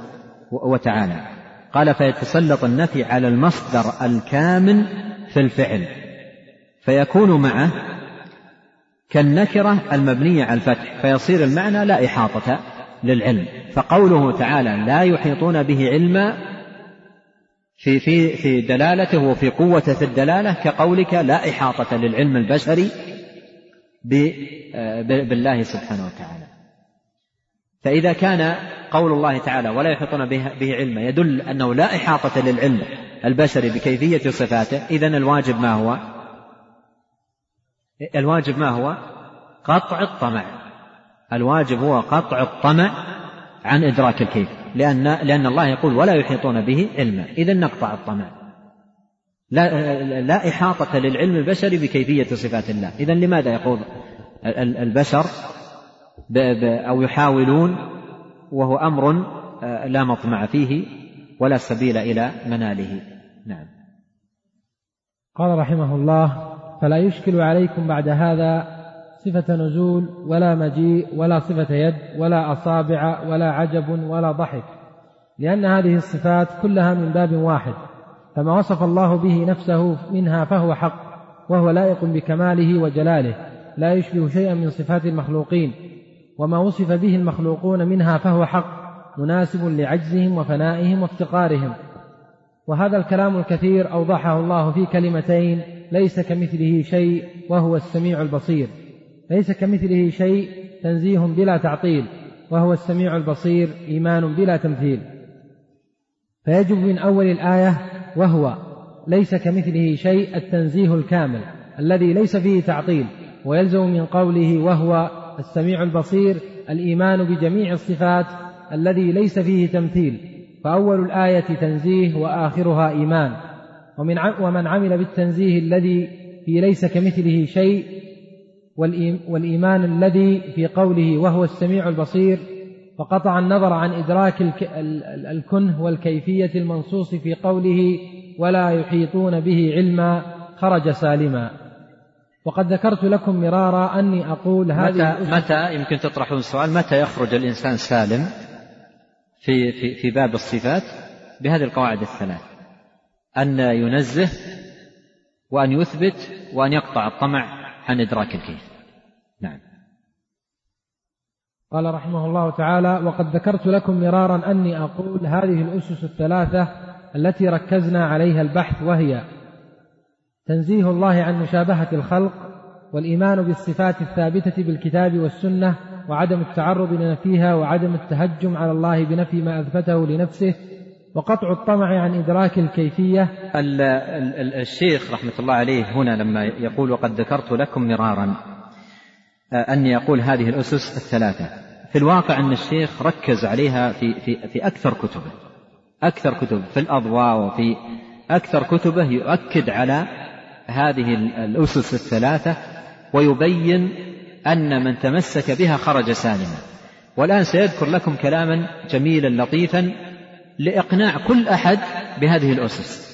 وتعالى. قال فيتسلط النفي على المصدر الكامن في الفعل. فيكون معه كالنكرة المبنية على الفتح فيصير المعنى لا إحاطة للعلم. فقوله تعالى لا يحيطون به علما في في في دلالته وفي قوته في الدلالة كقولك لا إحاطة للعلم البشري بالله سبحانه وتعالى. فإذا كان قول الله تعالى ولا يحيطون به علما يدل أنه لا إحاطة للعلم البشري بكيفية صفاته اذا الواجب ما هو؟ الواجب ما هو؟ قطع الطمع. الواجب هو قطع الطمع عن إدراك الكيف لأن لأن الله يقول ولا يحيطون به علما. إذا نقطع الطمع. لا لا إحاطة للعلم البشري بكيفية صفات الله. إذا لماذا يقول البشر أو يحاولون وهو أمر آه، لا مطمع فيه ولا سبيل إلى مناله. نعم. قال رحمه الله فلا يشكل عليكم بعد هذا صفة نزول ولا مجيء ولا صفة يد ولا أصابع ولا عجب ولا ضحك لأن هذه الصفات كلها من باب واحد فما وصف الله به نفسه منها فهو حق وهو لائق بكماله وجلاله لا يشبه شيئا من صفات المخلوقين وما وصف به المخلوقون منها فهو حق مناسب لعجزهم وفنائهم وافتقارهم. وهذا الكلام الكثير أوضحه الله في كلمتين ليس كمثله شيء وهو السميع البصير. ليس كمثله شيء تنزيه بلا تعطيل وهو السميع البصير إيمان بلا تمثيل. فيجب من أول الآية وهو ليس كمثله شيء التنزيه الكامل الذي ليس فيه تعطيل ويلزم من قوله وهو السميع البصير الإيمان بجميع الصفات الذي ليس فيه تمثيل. فأول الآية تنزيه وآخرها إيمان. ومن ومن عمل بالتنزيه الذي في ليس كمثله شيء والإيمان الذي في قوله وهو السميع البصير فقطع النظر عن إدراك الكنه والكيفية المنصوص في قوله ولا يحيطون به علما خرج سالما. وقد ذكرت لكم مرارا أني أقول هذه متى, متى يمكن تطرحون سؤال متى يخرج الإنسان سالم في, في, في باب الصفات؟ بهذه القواعد الثلاث. أن ينزه وأن يثبت وأن يقطع الطمع عن إدراك الكيف. نعم. قال رحمه الله تعالى وقد ذكرت لكم مرارا أني أقول هذه الأسس الثلاثة التي ركزنا عليها البحث وهي تنزيه الله عن مشابهة الخلق والإيمان بالصفات الثابتة بالكتاب والسنة وعدم التعرض لنفيها وعدم التهجم على الله بنفي ما أثبته لنفسه وقطع الطمع عن إدراك الكيفية. الشيخ رحمة الله عليه هنا لما يقول وقد ذكرت لكم مرارا آه، أني أقول هذه الأسس الثلاثة. في الواقع أن الشيخ ركز عليها في, في, في أكثر كتبه أكثر كتب في الأضواء وفي أكثر كتبه يؤكد على هذه الأسس الثلاثة ويبين أن من تمسك بها خرج سالما. والآن سيذكر لكم كلاما جميلا لطيفا لإقناع كل أحد بهذه الأسس.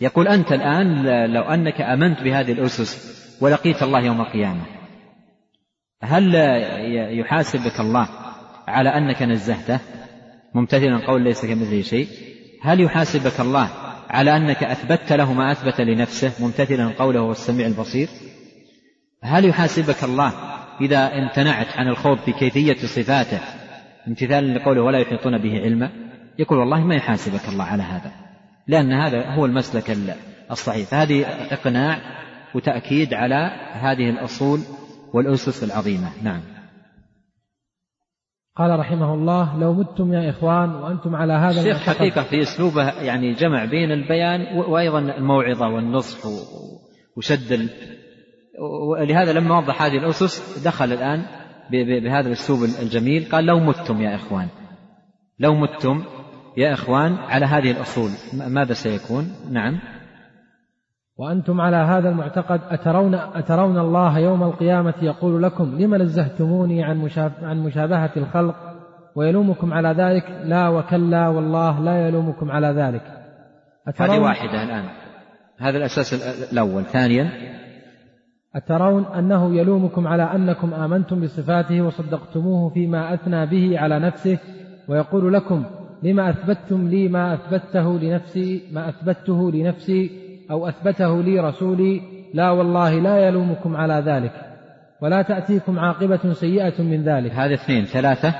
يقول أنت الآن لو أنك آمنت بهذه الأسس ولقيت الله يوم القيامة. هل يحاسبك الله على أنك نزهته؟ ممتثلا قول ليس كمثله شيء. هل يحاسبك الله على أنك أثبتت له ما أثبت لنفسه؟ ممتثلا قوله هو السميع البصير. هل يحاسبك الله إذا امتنعت عن الخوض في كيفية صفاته؟ امتثالا لقوله ولا يحيطون به علما. يقول والله ما يحاسبك الله على هذا لأن هذا هو المسلك الصحيح. فهذه إقناع وتأكيد على هذه الأصول والأسس العظيمة. نعم. قال رحمه الله لو متم يا إخوان وأنتم على هذا الشيخ حقيقة في أسلوبه يعني جمع بين البيان وأيضا الموعظة والنصح وشد ولهذا لما وضح هذه الأسس دخل الآن بهذا الأسلوب الجميل. قال لو متم يا إخوان لو متم يا إخوان على هذه الأصول ماذا سيكون؟ نعم. وأنتم على هذا المعتقد أترون, أترون الله يوم القيامة يقول لكم لم نزهتموني عن, عن مشابهة الخلق؟ ويلومكم على ذلك؟ لا وكلا والله لا يلومكم على ذلك. هذه واحدة الآن. هذا الأساس الأول. ثانيا. أترون أنه يلومكم على أنكم آمنتم بصفاته وصدقتموه فيما أثنى به على نفسه؟ ويقول لكم لما أثبتتم لي ما أثبته لنفسي ما أثبته لنفسي أو أثبته لي رسولي لا والله لا يلومكم على ذلك ولا تأتيكم عاقبة سيئة من ذلك. هذا اثنين. ثلاثة.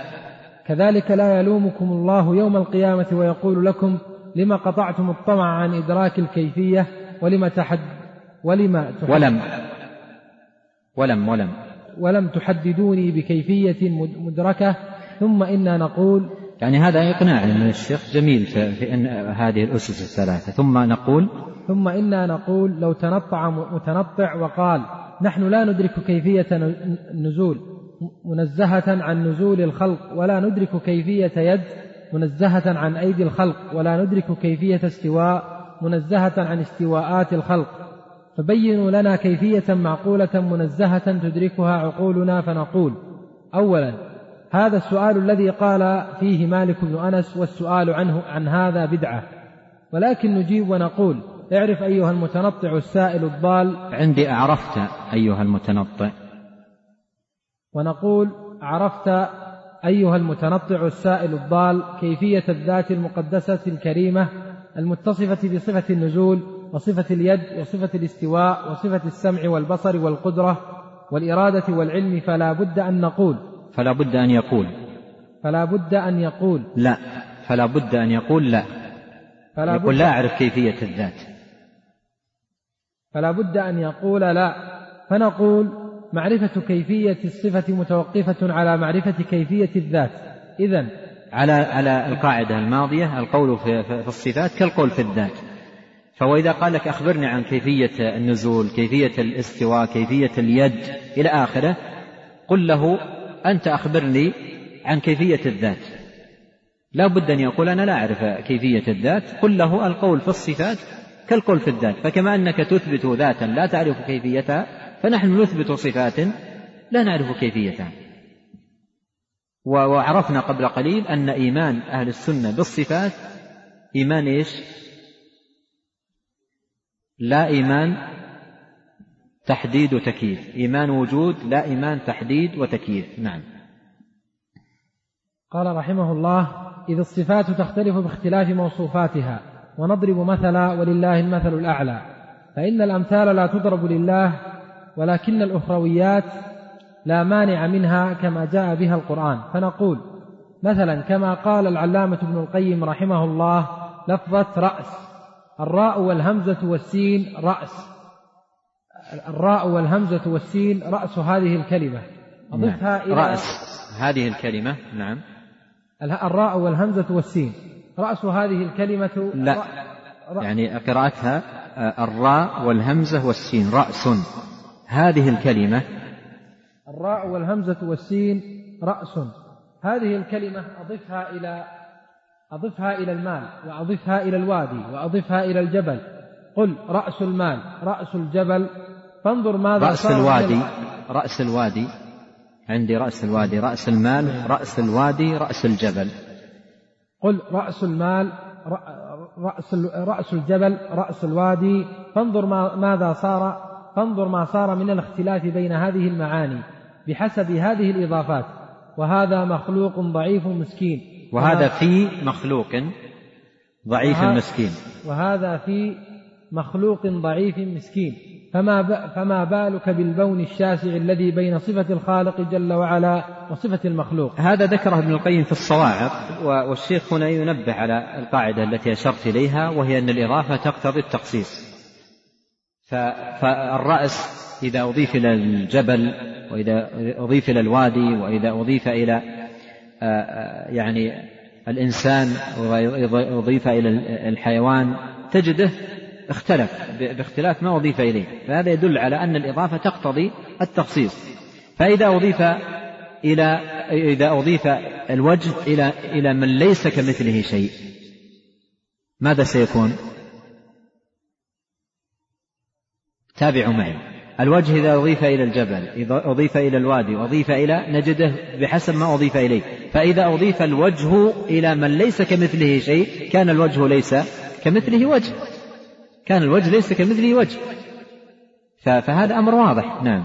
كذلك لا يلومكم الله يوم القيامة ويقول لكم لما قطعتم الطمع عن إدراك الكيفية ولم تحد ولم تحد ولم. ولم ولم. ولم تحددوني بكيفية مدركة ثم إنا نقول يعني هذا إقناع من الشيخ جميل في أن هذه الأسس الثلاثة. ثم نقول ثم إنا نقول لو تنطع متنطع وقال نحن لا ندرك كيفية النزول منزهة عن نزول الخلق ولا ندرك كيفية يد منزهة عن أيدي الخلق ولا ندرك كيفية استواء منزهة عن استواءات الخلق. فبينوا لنا كيفية معقولة منزهة تدركها عقولنا فنقول أولا هذا السؤال الذي قال فيه مالك بن أنس والسؤال عنه عن هذا بدعة. ولكن نجيب ونقول اعرف أيها المتنطع السائل الضال. عندي أعرفت أيها المتنطع. ونقول عرفت أيها المتنطع السائل الضال كيفية الذات المقدسة الكريمة المتصفة بصفة النزول وصفة اليد وصفة الاستواء وصفة السمع والبصر والقدرة والإرادة والعلم فلا بد أن نقول فلا بد أن يقول. فلا بد أن يقول. لا فلا بد أن يقول لا. فلا يقول بد لا أعرف كيفية الذات. فلا بد أن يقول لا. فنقول معرفة كيفية الصفة متوقفة على معرفة كيفية الذات. إذا على على القاعدة الماضية القول في, في الصفات كالقول في الذات. فهو إذا قال لك أخبرني عن كيفية النزول كيفية الاستواء كيفية اليد إلى آخره قل له أنت أخبرني عن كيفية الذات. لا بد أن يقول أنا لا أعرف كيفية الذات. قل له القول في الصفات كالقول في الذات. فكما أنك تثبت ذاتا لا تعرف كيفيتها فنحن نثبت صفات لا نعرف كيفيتها. وعرفنا قبل قليل أن إيمان أهل السنة بالصفات إيمان إيش؟ لا إيمان تحديد وتكييف. إيمان وجود لا إيمان تحديد وتكييف. نعم. قال رحمه الله إذ الصفات تختلف باختلاف موصوفاتها ونضرب مثلا ولله المثل الأعلى فإن الأمثال لا تضرب لله ولكن الأخرويات لا مانع منها كما جاء بها القرآن. فنقول مثلا كما قال العلامة ابن القيم رحمه الله لفظة رأس الراء والهمزة والسين رأس. الراء والهمزة والسين رأس هذه الكلمة. أضفها نعم. إلى رأس هذه الكلمة نعم. الراء والهمزة والسين. رأس هذه الكلمة لا. يعني قراءتها آه، الراء والهمزة والسين رأس. هذه الكلمة. الراء والهمزة والسين رأس. هذه الكلمة أضفها إلى أضفها إلى المال وأضفها إلى الوادي وأضفها إلى الجبل. قل رأس المال رأس الجبل فانظر ماذا رأس الوادي رأس الوادي. عندي رأس الوادي. رأس المال رأس الوادي رأس الجبل. قل رأس المال رأس رأس الجبل رأس الوادي. فانظر ما ماذا صار فانظر ما صار من الاختلاف بين هذه المعاني بحسب هذه الإضافات. وهذا مخلوق ضعيف مسكين. وهذا في مخلوق ضعيف مسكين. وهذا في مخلوق ضعيف مسكين. فما فما بالك بالبون الشاسع الذي بين صفة الخالق جل وعلا وصفة المخلوق؟ هذا ذكره ابن القيم في الصواعق والشيخ هنا ينبه على القاعدة التي أشرت إليها وهي أن الإضافة تقتضي التخصيص فالرأس إذا أضيف إلى الجبل وإذا أضيف إلى الوادي وإذا أضيف إلى يعني الإنسان وأضيف إلى الحيوان تجده اختلف باختلاف ما أضيف إليه فهذا يدل على أن الإضافة تقتضي التخصيص. فإذا أضيف إلى إذا أضيف الوجه إلى إلى من ليس كمثله شيء ماذا سيكون؟ تابعوا معي. الوجه إذا أضيف إلى الجبل إذا أضيف إلى الوادي أضيف إلى نجده بحسب ما أضيف إليه. فإذا أضيف الوجه إلى من ليس كمثله شيء كان الوجه ليس كمثله وجه. كان الوجه ليس كمثله وجه. فهذا أمر واضح. نعم.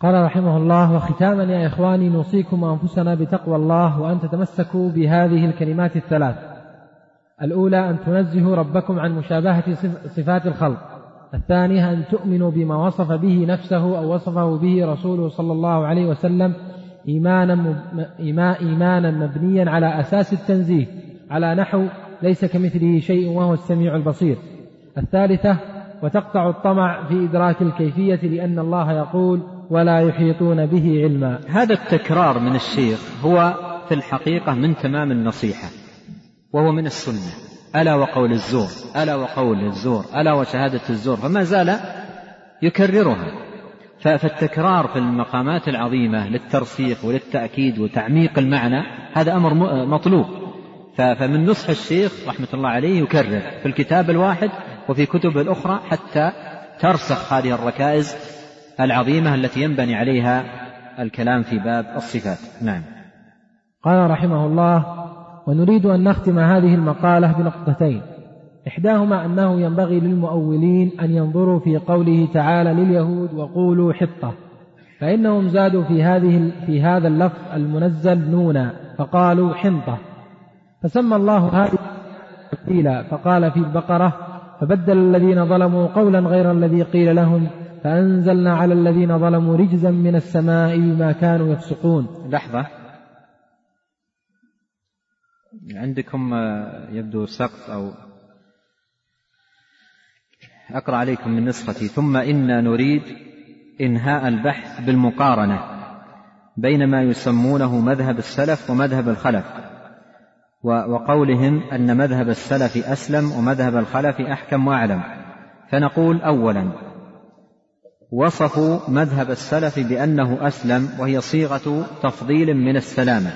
قال رحمه الله وختاما يا إخواني نوصيكم أنفسنا بتقوى الله وأن تتمسكوا بهذه الكلمات الثلاث. الأولى أن تنزهوا ربكم عن مشابهة صفات الخلق. الثانية أن تؤمنوا بما وصف به نفسه أو وصفه به رسوله صلى الله عليه وسلم إيمانا, إيمانا مبنيا على أساس التنزيه على نحو ليس كمثله شيء وهو السميع البصير. الثالثة وتقطع الطمع في إدراك الكيفية لأن الله يقول ولا يحيطون به علما. هذا التكرار من الشيخ هو في الحقيقة من تمام النصيحة وهو من السنة. ألا وقول الزور ألا وقول الزور ألا وشهادة الزور فما زال يكررها. فالتكرار في المقامات العظيمة للترسيخ وللتأكيد وتعميق المعنى هذا أمر مطلوب. فمن نصح الشيخ رحمة الله عليه يكرر في الكتاب الواحد وفي كتب الأخرى حتى ترسخ هذه الركائز العظيمة التي ينبني عليها الكلام في باب الصفات. نعم. قال رحمه الله ونريد أن نختم هذه المقالة بنقطتين. إحداهما أنه ينبغي للمؤولين أن ينظروا في قوله تعالى لليهود وقولوا حطة فإنهم زادوا في هذه في هذا اللفظ المنزل نونا فقالوا حنطة. فسمى الله هذه قيل فقال في البقرة فبدل الذين ظلموا قولا غير الذي قيل لهم فأنزلنا على الذين ظلموا رجزا من السماء بما كانوا يفسقون. لحظة. عندكم آه، يبدو سقط أو أقرأ عليكم من نسختي. ثم إنا نريد إنهاء البحث بالمقارنة بين ما يسمونه مذهب السلف ومذهب الخلف. وقولهم أن مذهب السلف أسلم ومذهب الخلف أحكم وأعلم. فنقول أولا وصفوا مذهب السلف بأنه أسلم وهي صيغة تفضيل من السلامة.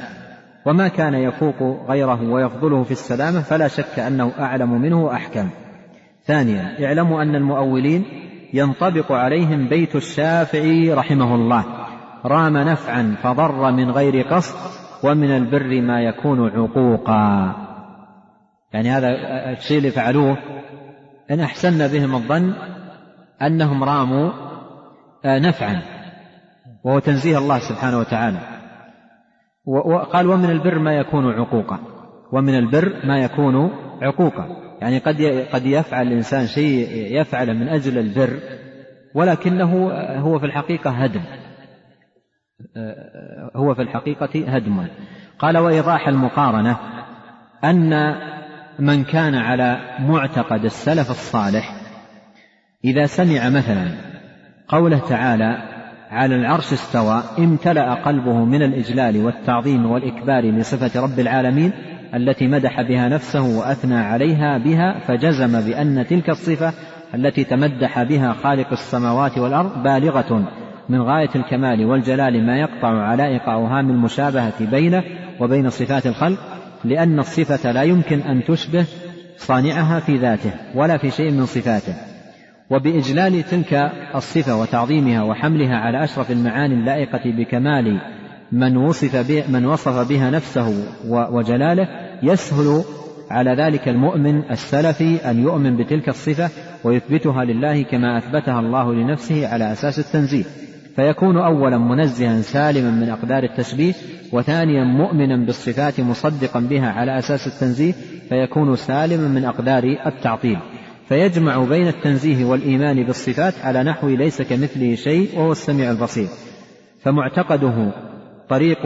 وما كان يفوق غيره ويفضله في السلامة فلا شك أنه أعلم منه وأحكم. ثانيا اعلموا أن المؤولين ينطبق عليهم بيت الشافعي رحمه الله. رام نفعا فضر من غير قصد ومن البر ما يكون عقوقا. يعني هذا الشيء اللي فعلوه إن أحسن بهم الظن أنهم راموا نفعا. وهو تنزيه الله سبحانه وتعالى. وقال ومن البر ما يكون عقوقا. ومن البر ما يكون عقوقا. يعني قد قد يفعل الإنسان شيء يفعله من أجل البر ولكنه هو في الحقيقة هدم. هو في الحقيقة هدم. قال وإيضاح المقارنة أن من كان على معتقد السلف الصالح إذا سمع مثلا قوله تعالى على العرش استوى امتلأ قلبه من الإجلال والتعظيم والإكبار لصفة رب العالمين التي مدح بها نفسه وأثنى عليها بها فجزم بأن تلك الصفة التي تمدح بها خالق السماوات والأرض بالغة. من غاية الكمال والجلال ما يقطع علائق أوهام المشابهة بينه وبين صفات الخلق لأن الصفة لا يمكن أن تشبه صانعها في ذاته ولا في شيء من صفاته. وبإجلال تلك الصفة وتعظيمها وحملها على أشرف المعاني اللائقة بكمال من وصف من وصف بها نفسه وجلاله يسهل على ذلك المؤمن السلفي أن يؤمن بتلك الصفة ويثبتها لله كما أثبتها الله لنفسه على أساس التنزيه. فيكون أولا منزها سالما من أقدار التشبيه وثانيا مؤمنا بالصفات مصدقا بها على أساس التنزيه فيكون سالما من أقدار التعطيل. فيجمع بين التنزيه والإيمان بالصفات على نحو ليس كمثله شيء وهو السميع البصير. فمعتقده طريق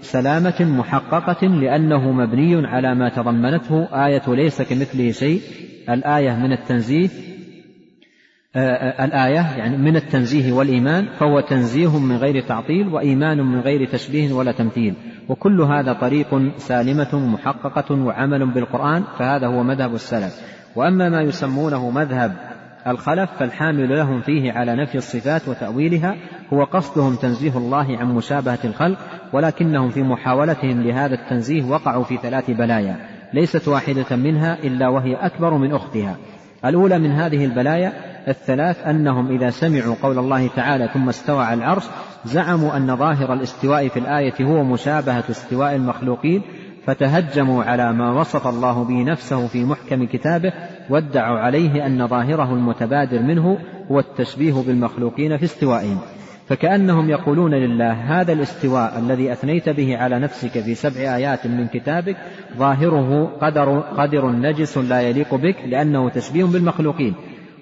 سلامة محققة لأنه مبني على ما تضمنته آية ليس كمثله شيء الآية من التنزيه الآية يعني من التنزيه والإيمان فهو تنزيه من غير تعطيل وإيمان من غير تشبيه ولا تمثيل. وكل هذا طريق سالمة محققة وعمل بالقرآن فهذا هو مذهب السلف. وأما ما يسمونه مذهب الخلف فالحامل لهم فيه على نفي الصفات وتأويلها هو قصدهم تنزيه الله عن مشابهة الخلق ولكنهم في محاولتهم لهذا التنزيه وقعوا في ثلاث بلايا. ليست واحدة منها إلا وهي أكبر من أختها. الأولى من هذه البلايا الثلاث أنهم إذا سمعوا قول الله تعالى ثم استوى على العرش زعموا أن ظاهر الاستواء في الآية هو مشابهة استواء المخلوقين فتهجموا على ما وصف الله به نفسه في محكم كتابه وادعوا عليه أن ظاهره المتبادر منه هو التشبيه بالمخلوقين في استوائهم. فكأنهم يقولون لله هذا الاستواء الذي أثنيت به على نفسك في سبع آيات من كتابك ظاهره قدر, قدر نجس لا يليق بك لأنه تشبيه بالمخلوقين.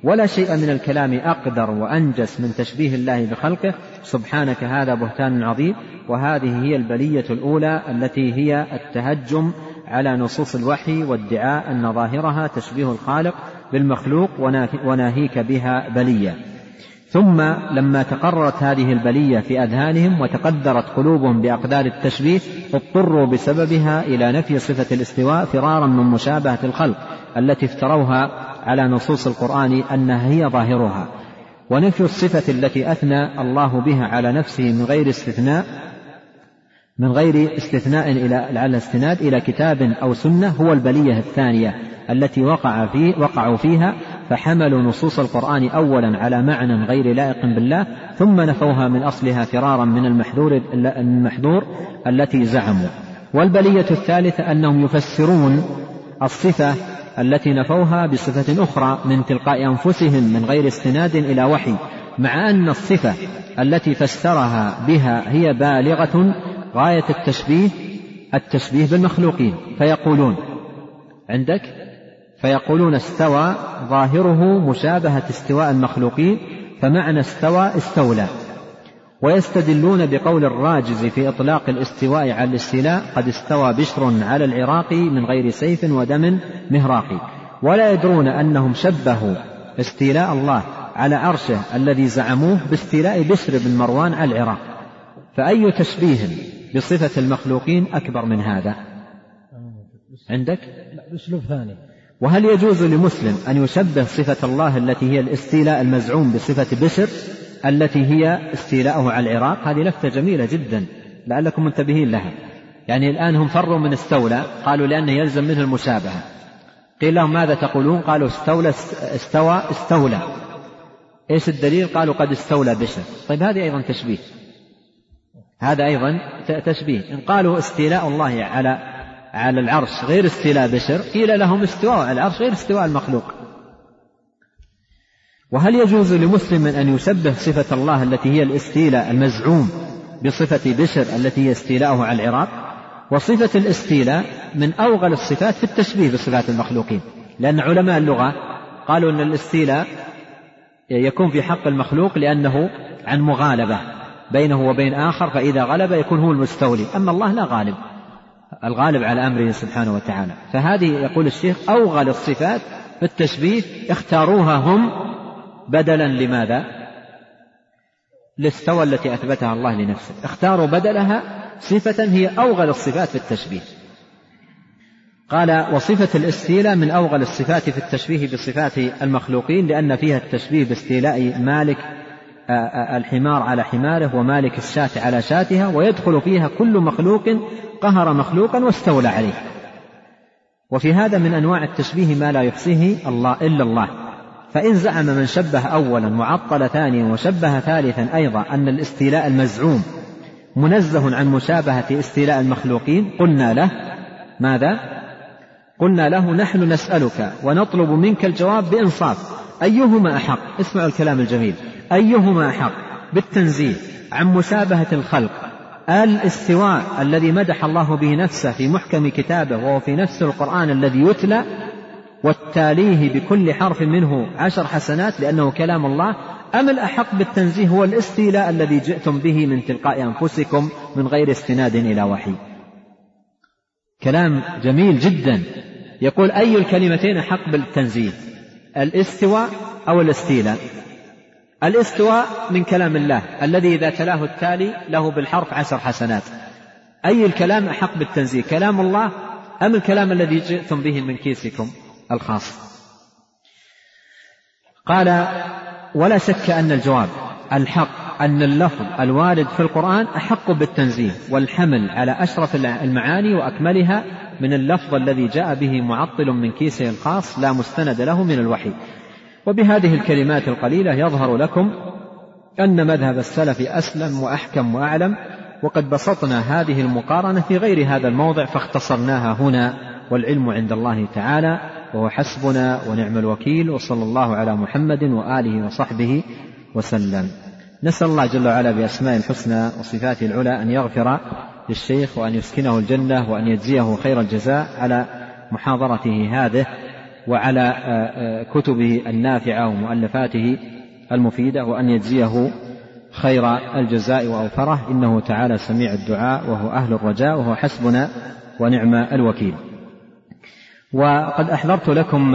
ولا شيء من الكلام أقدر وأنجس من تشبيه الله بخلقه. سبحانك هذا بهتان عظيم. وهذه هي البلية الأولى التي هي التهجم على نصوص الوحي وادعاء أن ظاهرها تشبيه الخالق بالمخلوق وناهيك بها بلية. ثم لما تقررت هذه البلية في أذهانهم وتقدرت قلوبهم بأقدار التشبيه اضطروا بسببها إلى نفي صفة الاستواء فرارا من مشابهة الخلق التي افتروها على نصوص القرآن أنها هي ظاهرها. ونفي الصفة التي أثنى الله بها على نفسه من غير استثناء من غير استثناء إلى على الاستناد إلى كتاب أو سنة هو البلية الثانية التي وقع في وقعوا فيها فحملوا نصوص القرآن أولا على معنى غير لائق بالله ثم نفوها من أصلها فرارا من المحذور المحذور التي زعموا. والبلية الثالثة أنهم يفسرون الصفة التي نفوها بصفة أخرى من تلقاء أنفسهم من غير استناد إلى وحي مع أن الصفة التي فسرها بها هي بالغة غاية التشبيه التشبيه بالمخلوقين. فيقولون عندك؟ فيقولون استوى ظاهره مشابهة استواء المخلوقين فمعنى استوى استولى. ويستدلون بقول الراجز في إطلاق الاستواء على الاستيلاء قد استوى بشر على العراق من غير سيف ودم مهراق. ولا يدرون أنهم شبهوا استيلاء الله على عرشه الذي زعموه باستيلاء بشر بن مروان على العراق. فأي تشبيه بصفة المخلوقين أكبر من هذا؟ عندك؟ لا بأسلوب ثاني. وهل يجوز لمسلم أن يشبه صفة الله التي هي الاستيلاء المزعوم بصفة بشر التي هي استيلاءه على العراق؟ هذه لفتة جميلة جدا لعلكم منتبهين لها. يعني الآن هم فروا من استولى قالوا لأنه يلزم منه المشابهة. قيل لهم ماذا تقولون؟ قالوا استولى استوى استولى. إيش الدليل؟ قالوا قد استولى بشر. طيب هذه أيضا تشبيه. هذا أيضا تشبيه. إن قالوا استيلاء الله على على العرش غير استيلاء بشر قيل لهم استواء العرش غير استواء المخلوق. وهل يجوز لمسلم أن يشبه صفة الله التي هي الاستيلاء المزعوم بصفة بشر التي هي استيلاءه على العراق؟ وصفة الاستيلاء من أوغل الصفات في التشبيه بصفات المخلوقين. لأن علماء اللغة قالوا أن الاستيلاء يكون في حق المخلوق لأنه عن مغالبة بينه وبين آخر فإذا غلب يكون هو المستولي. أما الله لا غالب. الغالب على أمره سبحانه وتعالى. فهذه يقول الشيخ أوغل الصفات في التشبيه اختاروها هم بدلا لماذا؟ للثوى التي أثبتها الله لنفسه. اختاروا بدلها صفة هي أوغل الصفات في التشبيه. قال وصفة الاستيلاء من أوغل الصفات في التشبيه بصفات المخلوقين لأن فيها التشبيه باستيلاء مالك الحمار على حماره ومالك الشاة على شاتها ويدخل فيها كل مخلوق قهر مخلوقا واستولى عليه. وفي هذا من أنواع التشبيه ما لا يحصيه الله إلا الله. فإن زعم من شبه أولا وعطل ثانيا وشبه ثالثا أيضا أن الاستيلاء المزعوم منزه عن مشابهة استيلاء المخلوقين قلنا له ماذا؟ قلنا له نحن نسألك ونطلب منك الجواب بإنصاف. أيهما أحق؟ اسمعوا الكلام الجميل. أيهما أحق بالتنزيه عن مشابهة الخلق؟ الاستواء الذي مدح الله به نفسه في محكم كتابه وهو في نفس القرآن الذي يتلى والتاليه بكل حرف منه عشر حسنات لأنه كلام الله أم الأحق بالتنزيه هو الاستيلاء الذي جئتم به من تلقاء أنفسكم من غير استناد إلى وحي؟ كلام جميل جدا. يقول أي الكلمتين أحق بالتنزيه؟ الاستواء أو الاستيلاء. الاستواء من كلام الله الذي إذا تلاه التالي له بالحرف عشر حسنات. أي الكلام أحق بالتنزيه كلام الله أم الكلام الذي جئتم به من كيسكم الخاص؟ قال ولا شك أن الجواب الحق أن اللفظ الوارد في القرآن أحق بالتنزيه والحمل على أشرف المعاني وأكملها من اللفظ الذي جاء به معطل من كيسه الخاص لا مستند له من الوحي. وبهذه الكلمات القليلة يظهر لكم أن مذهب السلف أسلم وأحكم وأعلم وقد بسطنا هذه المقارنة في غير هذا الموضع فاختصرناها هنا والعلم عند الله تعالى وهو حسبنا ونعم الوكيل وصلى الله على محمد وآله وصحبه وسلم. نسأل الله جل وعلا بأسماء الحسنى وصفاته العلى أن يغفر للشيخ وأن يسكنه الجنة وأن يجزيه خير الجزاء على محاضرته هذه وعلى آه، آه، كتبه النافعة ومؤلفاته المفيدة وأن يجزيه خير الجزاء وأوفره. إنه تعالى سميع الدعاء وهو أهل الرجاء وهو حسبنا ونعم الوكيل. وقد أحضرت لكم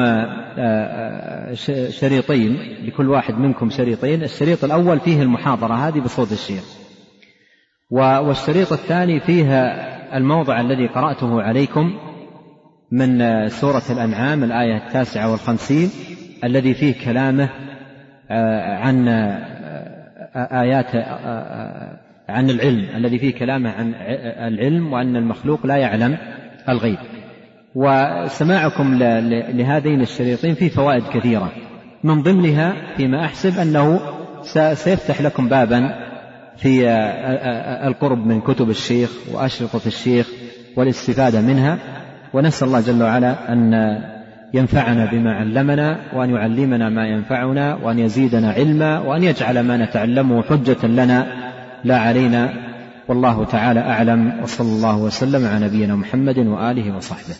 آه، شريطين لكل واحد منكم شريطين. الشريط الأول فيه المحاضرة هذه بصوت الشيخ. والشريط الثاني فيه الموضع الذي قرأته عليكم من سورة الأنعام الآية التاسعة والخمسين الذي فيه كلامه آه، عن آه، آيات آه، عن العلم الذي فيه كلامه عن العلم وأن المخلوق لا يعلم الغيب. وسماعكم لهذين الشريطين فيه فوائد كثيرة. من ضمنها فيما أحسب أنه سيفتح لكم بابا في القرب من كتب الشيخ وأشرطة الشيخ والاستفادة منها ونسأل الله جل وعلا أن ينفعنا بما علمنا وأن يعلمنا ما ينفعنا وأن يزيدنا علما وأن يجعل ما نتعلمه حجة لنا لا علينا. والله تعالى أعلم وصلى الله وسلم على نبينا محمد وآله وصحبه.